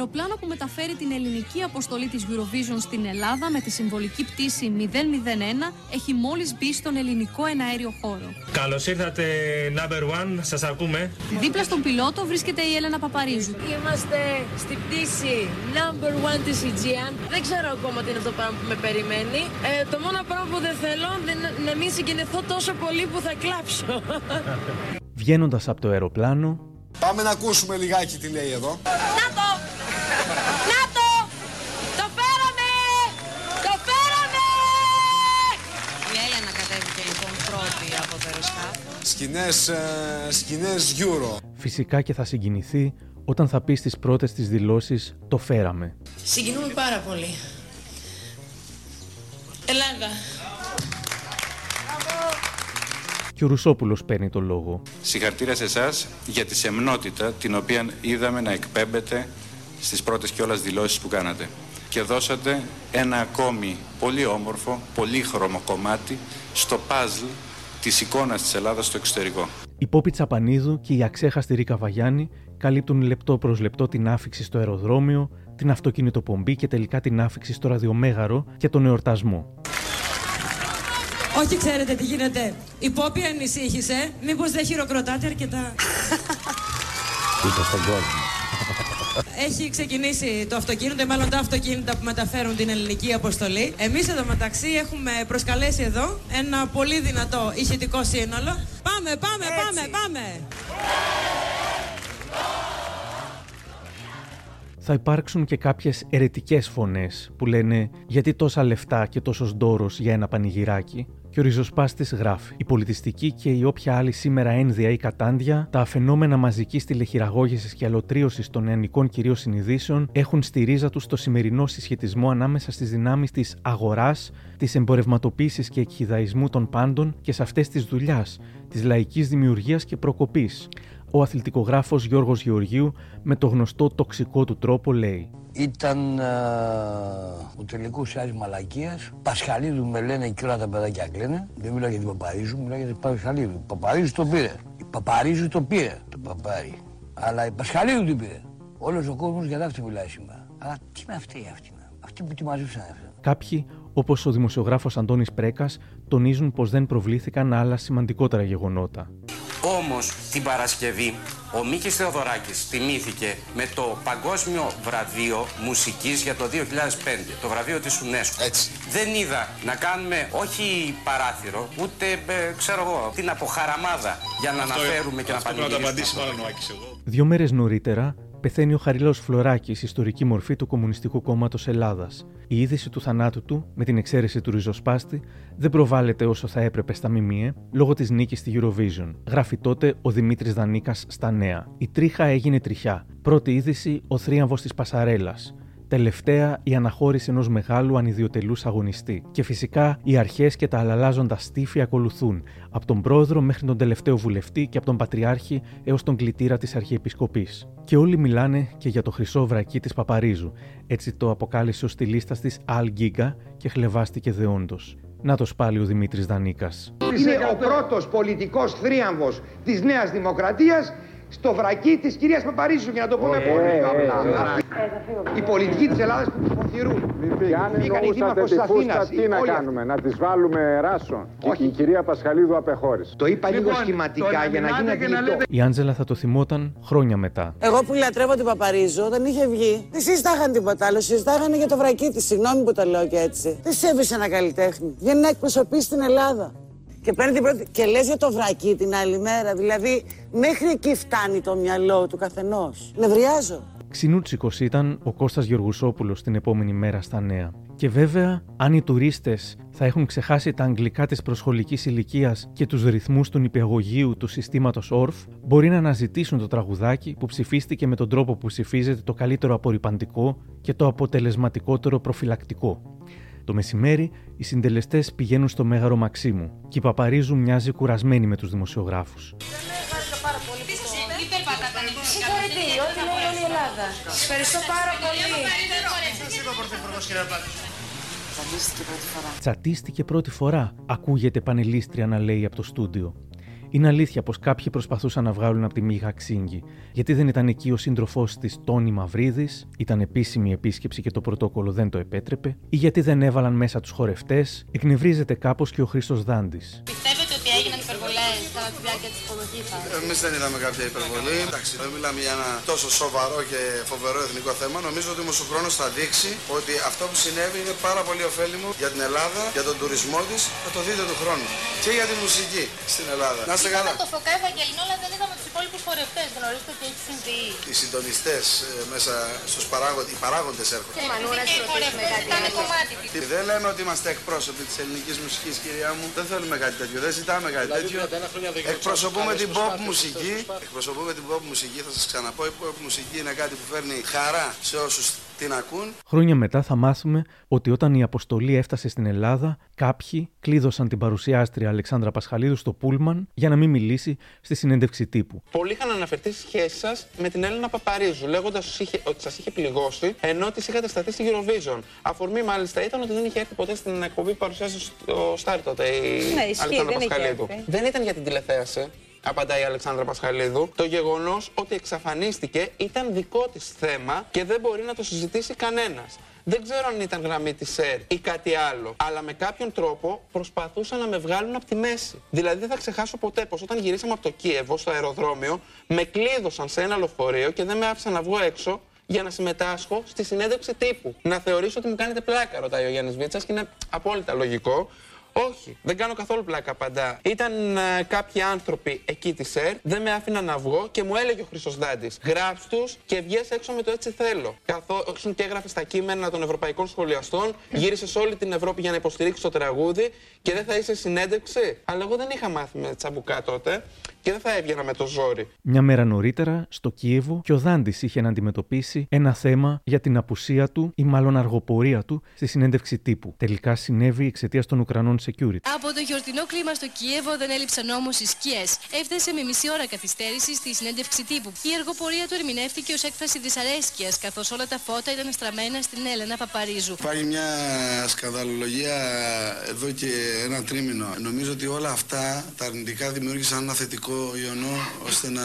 Αεροπλάνο που μεταφέρει την ελληνική αποστολή της Eurovision στην Ελλάδα με τη συμβολική πτήση 001 έχει μόλις μπει στον ελληνικό εναέριο χώρο. Καλώς ήρθατε number one, σας ακούμε. Δίπλα στον πιλότο βρίσκεται η Έλενα Παπαρίζου. Είμαστε στην πτήση number one της Aegean. Δεν ξέρω ακόμα τι είναι αυτό το πράγμα που με περιμένει. Ε, το μόνο πράγμα που δεν θέλω είναι να μην συγκινηθώ τόσο πολύ που θα κλάψω. Βγαίνοντας από το αεροπλάνο, Πάμε να ακούσουμε λιγάκι τι λέει εδώ. Να το! Να το! Το φέραμε! Το φέραμε! Η Έλενα κατέβηκε λοιπόν πρώτη από το αεροσκάφο. Σκηνές, ε, σκηνές Euro. φυσικά και θα συγκινηθεί όταν θα πει στις πρώτες της δηλώσεις «Το φέραμε». Συγκινούμε πάρα πολύ. Ελλάδα. Και ο Ρουσόπουλος παίρνει το λόγο. Συγχαρητήρια σε εσάς για τη σεμνότητα την οποία είδαμε να εκπέμπετε στις πρώτες κιόλας δηλώσεις που κάνατε. Και δώσατε ένα ακόμη πολύ όμορφο, πολύ χρώμο κομμάτι στο παζλ της εικόνας της Ελλάδας στο εξωτερικό. Η Πόπη Τσαπανίδου και η αξέχαστη Ρίκα Βαγιάννη καλύπτουν λεπτό προς λεπτό την άφηξη στο αεροδρόμιο, την αυτοκινητοπομπή και τελικά την άφηξη στο ραδιομέγαρο και τον εορτασμό. Όχι, ξέρετε τι γίνεται. Η Πόπη ανησύχησε. Μήπως δεν χειροκροτάτε αρκετά. Ούτε στον κόσμο. Έχει ξεκινήσει το αυτοκίνητο, ή μάλλον τα αυτοκίνητα που μεταφέρουν την ελληνική αποστολή. Εμείς εδώ μεταξύ έχουμε προσκαλέσει εδώ ένα πολύ δυνατό ηχητικό σύνολο. Πάμε, πάμε, πάμε, πάμε! Θα υπάρξουν και κάποιες ερετικές φωνές που λένε «Γιατί τόσα λεφτά και τόσος ντόρος για ένα πανηγυράκι» και ο ριζοσπάστης γράφει «Η πολιτιστική και η όποια άλλη σήμερα ένδια ή κατάντια, τα αφαινόμενα μαζικής τηλεχειραγώγησης και αλωτρίωσης των νεανικών κυρίως συνειδήσεων έχουν στη ρίζα τους το σημερινό συσχετισμό ανάμεσα στις δυνάμεις της αγοράς, της εμπορευματοποίησης και εκχυδαϊσμού των πάντων και σε αυτές της δουλειάς, της λαϊκής δημιουργίας και προκοπής. Ο αθλητικογράφος Γιώργος Γεωργίου με το γνωστό τοξικό του τρόπο λέει Ήταν ε, ο τελικός σιάζ μαλακίας. Πασχαλίδου με λένε και όλα τα παιδάκια κλαίνε. Δεν μιλάω για την Παπαρίζου, μιλάω για την Πασχαλίδου. Παπαρίζου το πήρε. Η Παπαρίζου το πήρε το παπάρι. Αλλά η Πασχαλίδου την πήρε. Όλος ο κόσμος για αυτή μιλάει σήμερα. Αλλά τι με αυτή αυτή. Αυτοί που τη μαζέψαν αυτή. Κάποιοι, όπως ο δημοσιογράφος Αντώνης Πρέκας, τονίζουν πως δεν προβλήθηκαν άλλα σημαντικότερα γεγονότα. Όμως την Παρασκευή ο Μίκης Θεοδωράκης τιμήθηκε με το Παγκόσμιο Βραβείο Μουσικής για το 2005, το βραβείο της UNESCO. Έτσι. Δεν είδα να κάνουμε όχι παράθυρο, ούτε ε, ξέρω εγώ, την αποχαραμάδα για να αναφέρουμε και να Αυτό πρέπει να το απαντήσει πανηγυρίσουμε. μάλλον ο Άκης εγώ. Δύο μέρες νωρίτερα πεθαίνει ο Χαριλάος Φλωράκης, ιστορική μορφή του Κομμουνιστικού Κόμματος Ελλάδας. Η είδηση του θανάτου του, με την εξαίρεση του ριζοσπάστη, δεν προβάλλεται όσο θα έπρεπε στα ΜΜΕ λόγω της νίκης στη Eurovision. Γράφει τότε ο Δημήτρης Δανίκας στα νέα. Η τρίχα έγινε τριχιά. Πρώτη είδηση, ο θρίαμβος της Πασαρέλας. Τελευταία, η αναχώρηση ενός μεγάλου ανιδιοτελούς αγωνιστή. Και φυσικά οι αρχές και τα αλλαλάζοντα στήφη ακολουθούν, από τον πρόεδρο μέχρι τον τελευταίο βουλευτή και από τον πατριάρχη έως τον κλητήρα της Αρχιεπισκοπής. Και όλοι μιλάνε και για το χρυσό βρακί της Παπαρίζου. Έτσι το αποκάλυψε ο στυλίστα της Αλ Γκίγκα και χλεβάστηκε δεόντως. Να το πάλι ο Δημήτρης Δανίκας. Είναι ο πρώτος πολιτικός θρίαμβος της Νέας Δημοκρατίας στο βρακί της κυρίας Παπαρίζου, για να το πούμε πολύ πιο απλά. Η πολιτική της Ελλάδας που υποθυρούν. Και αν Βγήκαν οι εννοούσατε δήμαρχος τη της φούστα, Αθήνας, τι να όλοι κάνουμε, να τις βάλουμε ράσο. Και Όχι. η κυρία Πασχαλίδου απεχώρησε. Το είπα λίγο σχηματικά για να γίνει αντιληπτό. Η Άντζελα θα το θυμόταν χρόνια μετά. Εγώ που λατρεύω την Παπαρίζου, όταν είχε βγει, δεν συζητάγανε τίποτα άλλο. Συζητάγανε για το βρακί της. Συγγνώμη που το λέω και έτσι. Δεν σέβησε ένα καλλιτέχνη. Βγαίνει να εκπροσωπήσει την Ελλάδα. Και παίρνει την πρώτη. Και λες για το βρακί την άλλη μέρα. Δηλαδή, μέχρι εκεί φτάνει το μυαλό του καθενός. Νευριάζω. Ξινούτσικος ήταν ο Κώστας Γεωργουσόπουλος την επόμενη μέρα στα νέα. Και βέβαια, αν οι τουρίστες θα έχουν ξεχάσει τα αγγλικά της προσχολικής ηλικίας και τους ρυθμούς του νηπιαγωγείου του συστήματος ORF, μπορεί να αναζητήσουν το τραγουδάκι που ψηφίστηκε με τον τρόπο που ψηφίζεται το καλύτερο απορριπαντικό και το αποτελεσματικότερο προφυλακτικό. Το μεσημέρι, οι συντελεστές πηγαίνουν στο Μέγαρο Μαξίμου και η Παπαρίζου μοιάζει κουρασμένη με τους δημοσιογράφους. Συγχαρητήρια, ό,τι λέει όλη η Ελλάδα. Σας ευχαριστώ πάρα πολύ. Σας είπε ο Πρωθυπουργός κύριε Πάτη. Τσαντίστηκε πρώτη φορά. Τσατίστηκε πρώτη φορά, ακούγεται πανελίστρια να λέει από το στούντιο. Είναι αλήθεια πως κάποιοι προσπαθούσαν να βγάλουν από τη μύγα ξύγκη, γιατί δεν ήταν εκεί ο σύντροφός της Τόνι Μαυρίδης, ήταν επίσημη επίσκεψη και το πρωτόκολλο δεν το επέτρεπε, ή γιατί δεν έβαλαν μέσα τους χορευτές, εκνευρίζεται κάπως και ο Χρήστος Δάντης. Πιστεύετε ότι έγιναν υπερβολές κατά τη διάρκεια της υποδοχή σα. Εμείς δεν είδαμε κάποια υπερβολή. Εντάξει, δεν μιλάμε για ένα τόσο σοβαρό και φοβερό εθνικό θέμα. Νομίζω ότι όμω ο χρόνο θα δείξει ότι αυτό που συνέβη είναι πάρα πολύ ωφέλιμο για την Ελλάδα, για τον τουρισμό της. Θα το δείτε του χρόνου. Και για τη μουσική στην Ελλάδα. Να είστε καλά. το Φωκά Ευαγγελινό, αλλά δεν είδαμε τους υπόλοιπους χορευτές. Γνωρίζετε ότι έχει συμβεί. Οι συντονιστές μέσα στους παράγοντε, οι παράγοντες έρχονται. Και μανούρα και οι χορευτές ήταν κομμάτι. Δεν λέμε ότι είμαστε εκπρόσωποι της ελληνικής μουσικής, κυρία μου. Δεν θέλουμε κάτι τέτοιο. Δεν ζητάμε κάτι τέτοιο. Εκπροσωπούμε την pop μουσική. Εκπροσωπούμε την pop μουσική. Θα σας ξαναπώ, η pop μουσική είναι κάτι που φέρνει χαρά σε όσους την ακούν. Χρόνια μετά θα μάθουμε ότι όταν η αποστολή έφτασε στην Ελλάδα, κάποιοι κλείδωσαν την παρουσιάστρια Αλεξάνδρα Πασχαλίδου στο Πούλμαν για να μην μιλήσει στη συνέντευξη τύπου. Πολλοί είχαν αναφερθεί στη σχέση σας με την Έλληνα Παπαρίζου, λέγοντας ότι σας είχε πληγώσει ενώ της είχατε σταθεί στη Eurovision. Αφορμή μάλιστα ήταν ότι δεν είχε έρθει ποτέ στην εκπομπή που παρουσιάζει στο Στάρ τότε η Ναι, ισχύει, Αλεξάνδρα δεν είχε Πασχαλίδου. έρθει. Δεν ήταν για την τηλεθέαση. Απαντάει η Αλεξάνδρα Πασχαλίδου. Το γεγονός ότι εξαφανίστηκε ήταν δικό της θέμα και δεν μπορεί να το συζητήσει κανένας. Δεν ξέρω αν ήταν γραμμή της ΕΡ ή κάτι άλλο. Αλλά με κάποιον τρόπο προσπαθούσαν να με βγάλουν από τη μέση. Δηλαδή δεν θα ξεχάσω ποτέ πως όταν γυρίσαμε από το Κίεβο στο αεροδρόμιο, με κλείδωσαν σε ένα λεωφορείο και δεν με άφησαν να βγω έξω για να συμμετάσχω στη συνέντευξη τύπου. Να θεωρήσω ότι μου κάνετε πλάκα, ρωτάει ο Γιάννης Βίτσας και είναι απόλυτα λογικό. Όχι, δεν κάνω καθόλου πλάκα απαντά. Ήταν ε, κάποιοι άνθρωποι εκεί της ΕΡ, δεν με άφηναν να βγω και μου έλεγε ο Χρυσός Δάντης: Γράψ τους και βγες έξω με το έτσι θέλω. Καθώ και έγραφες στα κείμενα των ευρωπαϊκών σχολιαστών, γύρισες σε όλη την Ευρώπη για να υποστηρίξεις το τραγούδι και δεν θα είσαι συνέντευξη. Αλλά εγώ δεν είχα μάθει με τσαμπουκά τότε και δεν θα έβγαινα με το ζόρι. Μια μέρα νωρίτερα, στο Κίεβο, και ο Δάντης είχε να αντιμετωπίσει ένα θέμα για την απουσία του ή μάλλον αργοπορία του στη συνέντευξη τύπου. Τελικά συνέβη εξαιτίας των Ουκρανών security. Από το γιορτινό κλίμα στο Κίεβο δεν έλειψαν όμως οι σκιές. Έφτασε με μισή ώρα καθυστέρηση στη συνέντευξη τύπου. Η εργοπορία του ερμηνεύτηκε ως έκφραση δυσαρέσκειας, καθώς όλα τα φώτα ήταν στραμμένα στην Έλενα Παπαρίζου. Υπάρχει μια σκανδαλολογία εδώ και ένα τρίμηνο. Νομίζω ότι όλα αυτά τα αρνητικά δημιούργησαν ένα θετικό ιονό ώστε να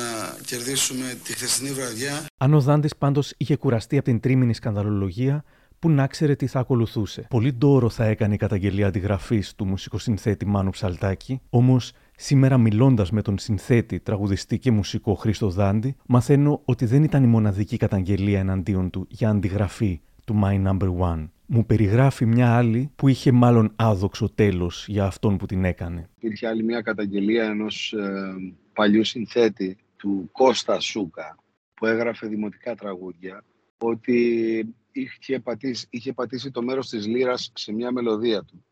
κερδίσουμε τη χθεσινή βραδιά. Αν ο Δάντης πάντως είχε κουραστεί από την τρίμηνη σκανδαλολογία, που να ξέρε τι θα ακολουθούσε. Πολύ ντόρο θα έκανε η καταγγελία αντιγραφής του μουσικοσυνθέτη Μάνου Ψαλτάκη, όμως σήμερα μιλώντας με τον συνθέτη, τραγουδιστή και μουσικό Χρήστο Δάντη, μαθαίνω ότι δεν ήταν η μοναδική καταγγελία εναντίον του για αντιγραφή του My Number One. Μου περιγράφει μια άλλη που είχε μάλλον άδοξο τέλος για αυτόν που την έκανε. Υπήρχε άλλη μια καταγγελία ενός ε, παλιού συνθέτη του Κώστα Σούκα που έγραφε δημοτικά τραγούδια ότι είχε πατήσει, είχε πατήσει το μέρος της λύρας σε μια μελωδία του.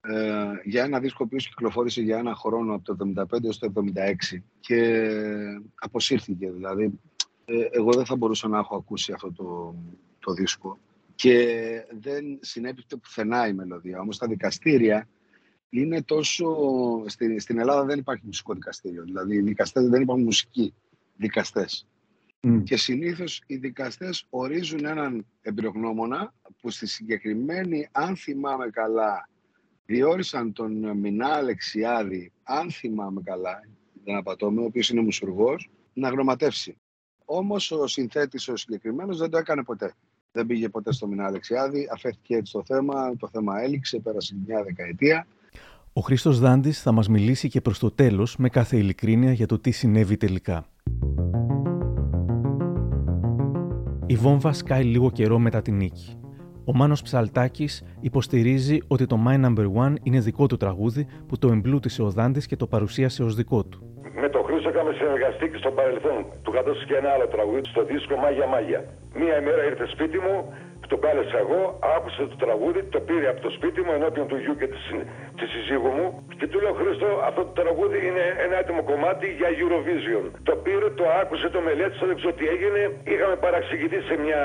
Ε, για ένα δίσκο που κυκλοφόρησε για ένα χρόνο από το 75 έως το 76 και αποσύρθηκε δηλαδή. Ε, εγώ δεν θα μπορούσα να έχω ακούσει αυτό το, το δίσκο και δεν συνέπιπτε πουθενά η μελωδία. Όμως τα δικαστήρια είναι τόσο... Στην, στην Ελλάδα δεν υπάρχει μουσικό δικαστήριο. Δηλαδή οι δικαστές δεν υπάρχουν μουσικοί δικαστές. Και συνήθως οι δικαστές ορίζουν έναν εμπειρογνώμονα που στη συγκεκριμένη, αν θυμάμαι καλά, διόρισαν τον Μινά Αλεξιάδη, αν θυμάμαι καλά, δεν απατώμε, ο οποίος είναι μουσουργός, να γνωματεύσει. Όμως ο συνθέτης ο συγκεκριμένος δεν το έκανε ποτέ. Δεν πήγε ποτέ στο Μινά Αλεξιάδη, αφέθηκε έτσι το θέμα, το θέμα έληξε, πέρασε μια δεκαετία. Ο Χρήστος Δάντης θα μας μιλήσει και προς το τέλος με κάθε ειλικρίνεια για το τι συνέβη τελικά. Η βόμβα σκάει λίγο καιρό μετά την νίκη. Ο Μάνος Ψαλτάκης υποστηρίζει ότι το My Number One είναι δικό του τραγούδι που το εμπλούτησε ο Δάντης και το παρουσίασε ως δικό του. Με τον Χρήστο είχαμε συνεργαστεί και στο παρελθόν. Του είχα δώσει και ένα άλλο τραγούδι στο δίσκο Μάγια Μάγια. Μία ημέρα ήρθε σπίτι μου, το κάλεσα εγώ, άκουσε το τραγούδι, το πήρε από το σπίτι μου ενώπιον του γιου και της της συζύγου μου και του λέω Χρήστο αυτό το τραγούδι είναι ένα έτοιμο κομμάτι για Eurovision. Το πήρε, το άκουσε, το μελέτησε, δεν ξέρω τι έγινε. Είχαμε παραξηγηθεί σε μια,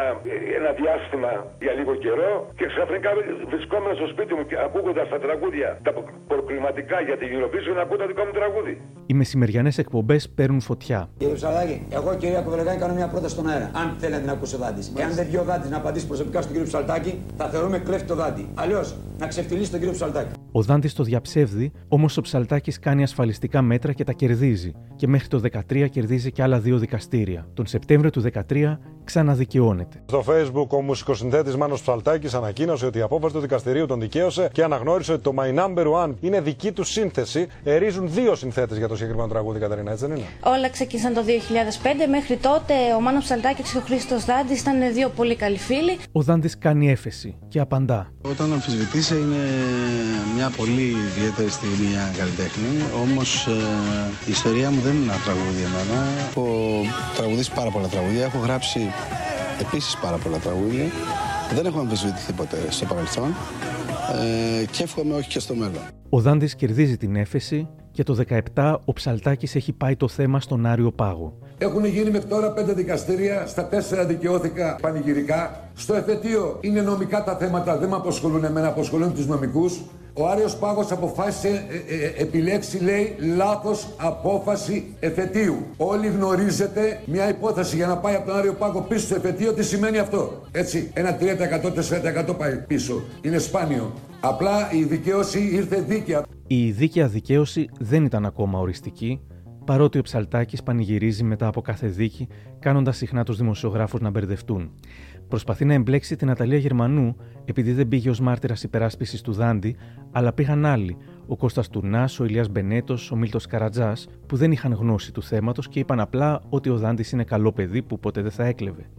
ένα διάστημα για λίγο καιρό και ξαφνικά βρισκόμενο στο σπίτι μου και ακούγοντα τα τραγούδια, τα προκληματικά για την Eurovision, ακούω το δικό μου τραγούδι. Οι μεσημεριανές εκπομπές παίρνουν φωτιά. Κύριε Ψαλάκη, εγώ κυρία Κοβελεγάνη κάνω μια πρόταση στον αέρα. Αν θέλετε να ακούσει ο Δάντη. Εάν δεν βγει ο Δάντη να απαντήσει προσωπικά στον κύριο Ψαλτάκη, θα θεωρούμε κλέφτη το Δάντη. Αλλιώς να ξεφτυλίσει τον κύριο Ψαλτάκη. Ο Δάντης το διαψεύδει, όμως ο Ψαλτάκης κάνει ασφαλιστικά μέτρα και τα κερδίζει. Και μέχρι το 13 κερδίζει και άλλα δύο δικαστήρια. Τον Σεπτέμβριο του 13 ξαναδικαιώνεται. Στο Facebook, ο μουσικοσυνθέτης Μάνος Ψαλτάκης ανακοίνωσε ότι η απόφαση του δικαστηρίου τον δικαίωσε και αναγνώρισε ότι το My Number One είναι δική του σύνθεση. Ερίζουν δύο συνθέτες για το συγκεκριμένο τραγούδι, Καταρίνα, έτσι δεν είναι; Όλα ξεκίνησαν το 2005. Μέχρι τότε ο Μάνος Ψαλτάκης και ο Χρήστος Δάντης ήταν δύο πολύ καλοί φίλοι. Ο Δάντη κάνει έφεση και απαντά. Όταν αμφισβητήσε είναι μια πολύ ιδιαίτερη στιγμή για καλλιτέχνη. Όμως ε, η ιστορία μου δεν είναι ένα τραγούδι εμένα. Έχω τραγουδίσει πάρα πολλά τραγούδια. Έχω γράψει επίσης πάρα πολλά τραγούδια. Δεν έχω αμφισβητηθεί ποτέ στο παρελθόν. Ε, και εύχομαι όχι και στο μέλλον. Ο Δάντης κερδίζει την έφεση και το 17 ο Ψαλτάκης έχει πάει το θέμα στον Άριο Πάγο. Έχουν γίνει μέχρι τώρα πέντε δικαστήρια, στα τέσσερα δικαιώθηκα πανηγυρικά. Στο εφετείο είναι νομικά τα θέματα, δεν με αποσχολούν εμένα, αποσχολούν τους νομικούς. Ο Άριος Πάγος αποφάσισε, ε, ε, επιλέξει λέει λάθος απόφαση εφετείου. Όλοι γνωρίζετε μια υπόθεση για να πάει από τον Άριο Πάγο πίσω στο εφετείο τι σημαίνει αυτό. Έτσι, ένα 3% 4% πάει πίσω. Είναι σπάνιο. Απλά η δικαίωση ήρθε δίκαια. Η δίκαια δικαίωση δεν ήταν ακόμα οριστική, παρότι ο Ψαλτάκης πανηγυρίζει μετά από κάθε δίκη, κάνοντας συχνά τους δημοσιογράφους να μπερδευτούν. Προσπαθεί να εμπλέξει την Αταλία Γερμανού, επειδή δεν πήγε ως μάρτυρας υπεράσπισης του Δάντη, αλλά πήγαν άλλοι, ο Κώστας Τουρνάς, ο Ηλίας Μπενέτος, ο Μίλτος Καρατζάς, που δεν είχαν γνώση του θέματος και είπαν απλά ότι ο Δάντης είναι καλό παιδί που ποτέ δεν θα έκλεβε.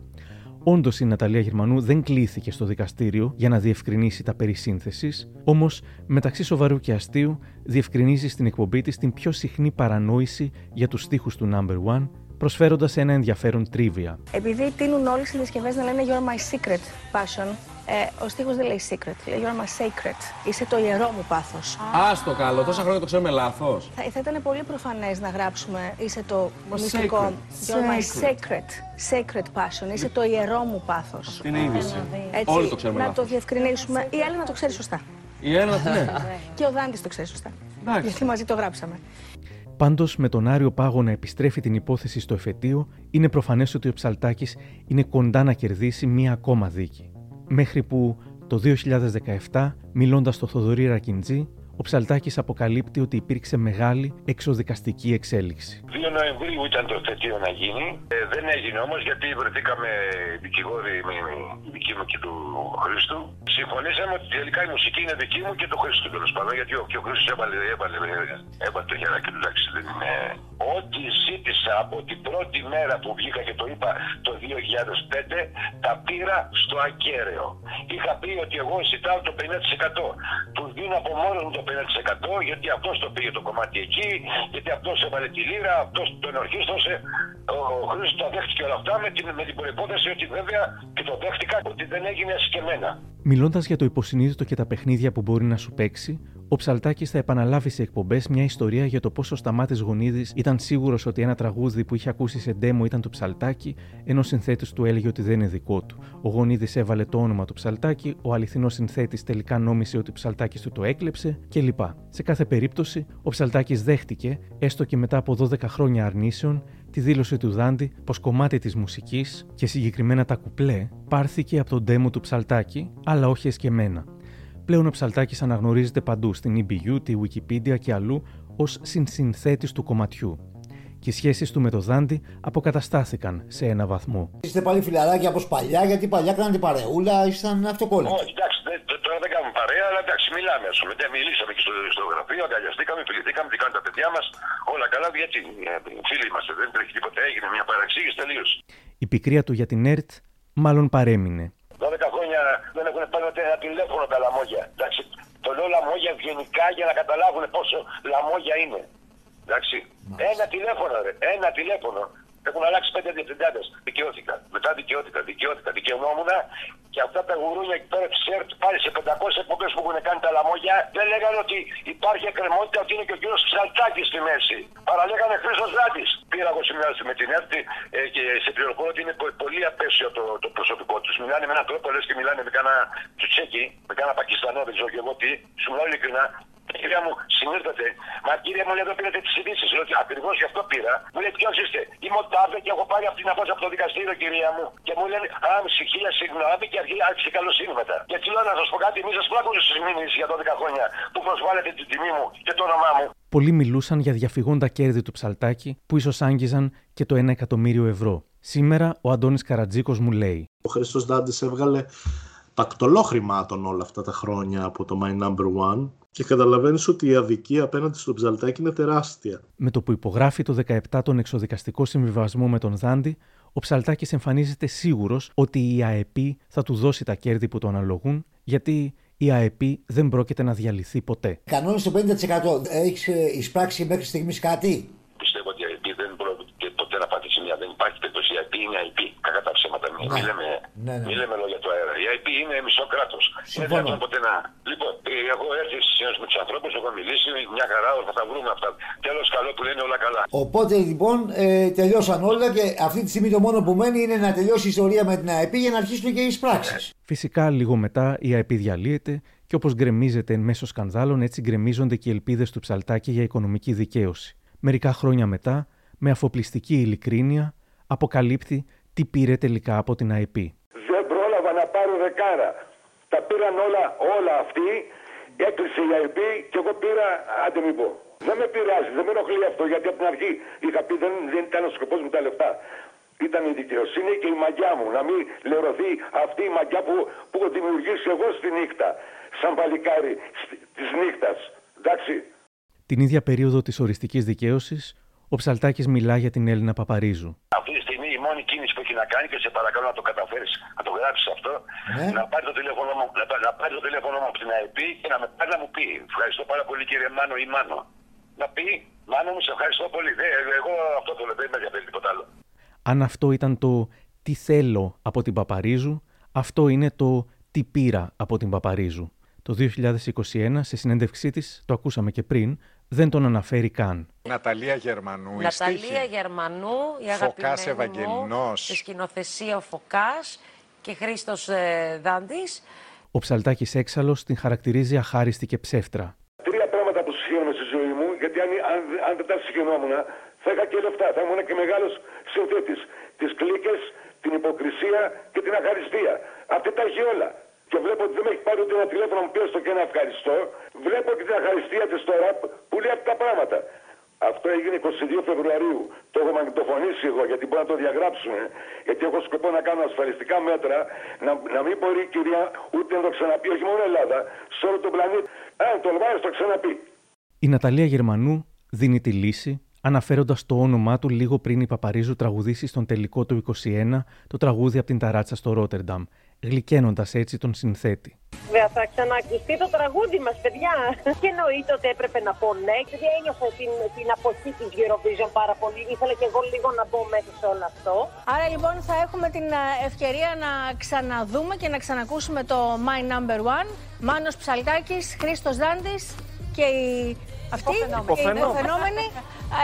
Όντως η Ναταλία Γερμανού δεν κλήθηκε στο δικαστήριο για να διευκρινίσει τα περί σύνθεσης, όμως μεταξύ σοβαρού και αστείου διευκρινίζει στην εκπομπή της την πιο συχνή παρανόηση για τους στίχους του Number One, προσφέροντας ένα ενδιαφέρον τρίβια. Επειδή τείνουν όλε οι διασκευέ να λένε You're my secret passion, ε, ο στίχος δεν λέει secret, λέει You're my sacred. Είσαι το ιερό μου πάθος. Άστο καλό, τόσα χρόνια το ξέρουμε λάθος. Θα, θα ήταν πολύ προφανές να γράψουμε Είσαι το Μα μυστικό. sacred. You're my Sacred. sacred. Sacred passion. Είσαι το ιερό μου πάθος. Είναι είδηση. Έτσι, Όλοι το ξέρουμε να λάθος. το διευκρινίσουμε. Η Έλληνα το ξέρει σωστά. Η Έλληνα, ναι. Και ο Δάντης το ξέρει σωστά. Γιατί μαζί το γράψαμε. Πάντως, με τον Άριο Πάγο να επιστρέφει την υπόθεση στο εφετείο, είναι προφανές ότι ο Ψαλτάκης είναι κοντά να κερδίσει μία ακόμα δίκη. Μέχρι που το 2017, μιλώντας στο Θοδωρή Ρακιντζή, ο Ψαλτάκης αποκαλύπτει ότι υπήρξε μεγάλη εξοδικαστική εξέλιξη. 2 Νοεμβρίου ήταν το θετίο να γίνει. Ε, δεν έγινε όμως γιατί βρεθήκαμε δικηγόροι με η δική μου και του Χρήστου. Συμφωνήσαμε ότι τελικά η μουσική είναι δική μου και του Χρήστου τέλος πάντων. Γιατί ο, και ο Χρήστος έβαλε, έβαλε, έβαλε το χεράκι του. Εντάξει, δεν είναι. Ό,τι ζήτησα από την πρώτη μέρα που βγήκα και το είπα το 2005, τα πήρα στο ακέραιο. Είχα πει ότι εγώ ζητάω το 50%. Του δίνω από μόνος μου το 50% γιατί αυτός το πήγε το κομμάτι εκεί, γιατί αυτός έβαλε τη λίρα, αυτός τον ορχίστρωσε. Ο Χρήστος τα δέχτηκε όλα αυτά με την, με την προπόθεση ότι βέβαια και το δέχτηκα ότι δεν έγινε εσκεμμένα. Μιλώντας για το υποσυνείδητο και τα παιχνίδια που μπορεί να σου παίξει, ο Ψαλτάκης θα επαναλάβει σε εκπομπές μια ιστορία για το πόσο ο Σταμάτη Γονίδης ήταν σίγουρος ότι ένα τραγούδι που είχε ακούσει σε ντέμο ήταν του Ψαλτάκη, ενώ ο συνθέτης του έλεγε ότι δεν είναι δικό του. Ο Γονίδης έβαλε το όνομα του Ψαλτάκη, ο αληθινός συνθέτης τελικά νόμισε ότι ο Ψαλτάκης του το έκλεψε κλπ. Σε κάθε περίπτωση, ο Ψαλτάκης δέχτηκε, έστω και μετά από 12 χρόνια αρνήσεων, τη δήλωση του Δάντη πως κομμάτι της μουσικής και συγκεκριμένα τα κουπλέ πάρθηκε από τον ντέμο του Ψαλτάκη, αλλά όχι εσκεμμένα. Πλέον ο Ψαλτάκης αναγνωρίζεται παντού στην EBU, τη Wikipedia και αλλού ως συνσυνθέτης του κομματιού. Και οι σχέσεις του με το Δάντη αποκαταστάθηκαν σε ένα βαθμό. Είστε πάλι φιλαράκια όπως παλιά, γιατί παλιά κάνατε παρεούλα, ήσταν αυτοκόλλητοι. Όχι, εντάξει, δεν- τ- τώρα δεν κάνουμε παρέα, αλλά εντάξει, μιλάμε. Ας πούμε. Δεν μιλήσαμε και στο, στο γραφείο, αγκαλιαστήκαμε, φιληθήκαμε, τι κάνουν τα παιδιά μας. Όλα καλά, γιατί ε, φίλοι είμαστε, δεν τρέχει τίποτα, έγινε μια παραξήγηση τελείως. Η πικρία του για την ΕΡΤ μάλλον παρέμεινε. 12 χρόνια δεν έχουν πάρει ούτε ένα τηλέφωνο τα λαμόγια. Εντάξει, το λέω λαμόγια ευγενικά για να καταλάβουν πόσο λαμόγια είναι. Εντάξει, ένα τηλέφωνο, ρε, ένα τηλέφωνο. Έχουν αλλάξει πέντε διευθυντάδε. Δικαιώθηκα. Μετά δικαιώθηκα, δικαιώθηκα, δικαιωνόμουν και αυτά τα γουρούνια εκεί πέρα τη ΕΡΤ πάλι σε 500 εκπομπές που έχουν κάνει τα λαμόγια δεν λέγανε ότι υπάρχει εκκρεμότητα ότι είναι και ο κύριος Ψαλτάκης στη μέση. Παραλέγανε Χρήστος Ζάτη. Πήρα εγώ συνεργασία με την ΕΡΤ ε, και σε πληροφορώ ότι είναι πο- πολύ απέσιο το, το προσωπικό τους. Μιλάνε με έναν τρόπο λες και μιλάνε με κάνα τσουτσέκι, με κάνα Πακιστανό, δεν ξέρω και εγώ τι. Σου μιλάω ειλικρινά. Κυρία μου, συνήρθατε. Μα κύριε μου, λέει εδώ πήρατε τις ειδήσεις. Λέω ότι ακριβώς γι' αυτό πήρα. Μου λέει ποιος είστε; Είμαι ο Τάβε και έχω πάρει αυτή την απόφαση από το δικαστήριο, κυρία μου. Και μου λένε Α, χίλια συγγνώμη και αρχή άρχισε καλοσύνη μετά. Και έτσι λέω να σας πω κάτι, εμεί σας πλάκουμε στις μήνυσει για 12 χρόνια που προσβάλλετε την τιμή μου και το όνομά μου. Πολλοί μιλούσαν για διαφυγόντα κέρδη του ψαλτάκι που ίσως άγγιζαν και το 1 εκατομμύριο ευρώ. Σήμερα ο Αντώνης Καρατζίκος μου λέει Ο Χρήστος Δάντης έβγαλε τακτολό χρημάτων όλα αυτά τα χρόνια από το My Number One και καταλαβαίνεις ότι η αδικία απέναντι στο ψαλτάκι είναι τεράστια. Με το που υπογράφει το 17 τον εξοδικαστικό συμβιβασμό με τον Δάντη, ο Ψαλτάκης εμφανίζεται σίγουρος ότι η ΑΕΠ θα του δώσει τα κέρδη που του αναλογούν, γιατί η ΑΕΠ δεν πρόκειται να διαλυθεί ποτέ. Κανόνες το 50%. Έχεις εισπράξει μέχρι στιγμής κάτι; Πιστεύω ότι η ΑΕΠ δεν πρόκειται ποτέ να πατήσει μια. Δεν υπάρχει περίπτωση. Η ΑΕΠ είναι ΑΕΠ. Κακά τα ψέματα. Μην Ναι. λέμε, Ναι, ναι. μη λέμε λόγια του αέρα. Η ΑΕΠ είναι μισό κράτος. Είναι Συμφωνώ. δυνατόν ποτέ να. Λοιπόν, ε, έχω έρθει στι συνέντευξει με τους ανθρώπους, έχω μιλήσει. Μια χαρά, θα τα βρούμε αυτά. Τέλος καλό που λένε όλα καλά. Οπότε λοιπόν ε, τελειώσαν όλα και αυτή τη στιγμή το μόνο που μένει είναι να τελειώσει η ιστορία με την ΑΕΠ για να αρχίσουν και οι εισπράξεις. Φυσικά, λίγο μετά η ΑΕΠ διαλύεται και όπως γκρεμίζεται εν μέσω σκανδάλων, έτσι γκρεμίζονται και οι ελπίδες του Ψαλτάκη για οικονομική δικαίωση. Μερικά χρόνια μετά, με αφοπλιστική ειλικρίνεια, αποκαλύπτει τι πήρε τελικά από την ΑΕΠ. Δεν πρόλαβα να πάρω δεκάρα. Τα πήραν όλα, όλα αυτοί. Έκλεισε η ΑΕΠ και εγώ πήρα, άντε μην πω. Δεν με πειράζει, δεν με ενοχλεί αυτό γιατί από την αρχή είχα πει δεν, δεν ήταν ο σκοπός μου τα λεφτά. Ήταν η δικαιοσύνη και η μαγιά μου. Να μην λερωθεί αυτή η μαγιά που, που έχω δημιουργήσει εγώ στη νύχτα. Σαν παλικάρι της νύχτας. Εντάξει. Την ίδια περίοδο της οριστικής δικαίωσης, ο Ψαλτάκης μιλά για την Έλληνα Παπαρίζου. Αυτή τη στιγμή η μόνη κίνηση που έχει να κάνει και σε παρακαλώ να το καταφέρεις, να το γράψεις αυτό, Ναι. να πάρει το τηλέφωνο μου, να, πά- να πάρει το τηλέφωνο μου από την ΑΕΠ και να με πάρει να μου πει. Ευχαριστώ πάρα πολύ κύριε Μάνο ή Μάνο. Να πει, Μάνο μου, σε ευχαριστώ πολύ. Δεν, εγώ αυτό το λέω, δεν με ενδιαφέρει τίποτα άλλο. Αν αυτό ήταν το τι θέλω από την Παπαρίζου, αυτό είναι το τι πήρα από την Παπαρίζου. Το 2021, σε συνέντευξή της, το ακούσαμε και πριν, δεν τον αναφέρει καν. Ναταλία Γερμανού, η Ναταλία στίχη. Γερμανού, η Φωκάς αγαπημένη μου, Ευαγγελινός. στη σκηνοθεσία Φωκάς και Χρήστος ε, Δάντης. Ο Ψαλτάκης έξαλλος την χαρακτηρίζει αχάριστη και ψεύτρα. Τρία πράγματα που συγχαίρομαι στη ζωή μου, γιατί αν, αν, αν δεν τα συγχαινόμουν, θα είχα και λεφτά. Θα ήμουν και μεγάλος συνθέτης. Τις κλίκες, την υποκρισία και την αχαριστία. Αυτή τα έχει όλα. Και βλέπω ότι δεν με έχει πάρει ούτε ένα τηλέφωνο μου πει έστω και ένα ευχαριστώ. Βλέπω και την αχαριστία τη τώρα που λέει αυτά τα πράγματα. Αυτό έγινε 22 Φεβρουαρίου. Το έχω μαγνητοφωνήσει εγώ γιατί μπορεί να το διαγράψουν. Γιατί έχω σκοπό να κάνω ασφαλιστικά μέτρα να, να μην μπορεί η κυρία ούτε να το ξαναπεί, όχι μόνο Ελλάδα, σε όλο τον πλανήτη. Αν το βάλει, το ξαναπεί. Η Ναταλία Γερμανού δίνει τη λύση αναφέροντας το όνομά του λίγο πριν η Παπαρίζου τραγουδήσει στον τελικό του 21 το τραγούδι από την ταράτσα στο Ρότερνταμ, γλυκαίνοντας έτσι τον συνθέτη. Βέβαια, θα ξανακουστεί το τραγούδι μας, παιδιά. Και εννοείται ότι έπρεπε να πω ναι, γιατί ένιωσα την, την αποχή της Eurovision πάρα πολύ. Ήθελα και εγώ λίγο να μπω μέσα σε όλο αυτό. Άρα λοιπόν θα έχουμε την ε, ευκαιρία να ξαναδούμε και να ξανακούσουμε το My Number One. Μάνος Ψαλτάκης, Χρήστος Δάντης και οι αυτοί, Υποφαινόμενοι. οι υποφαινόμενοι,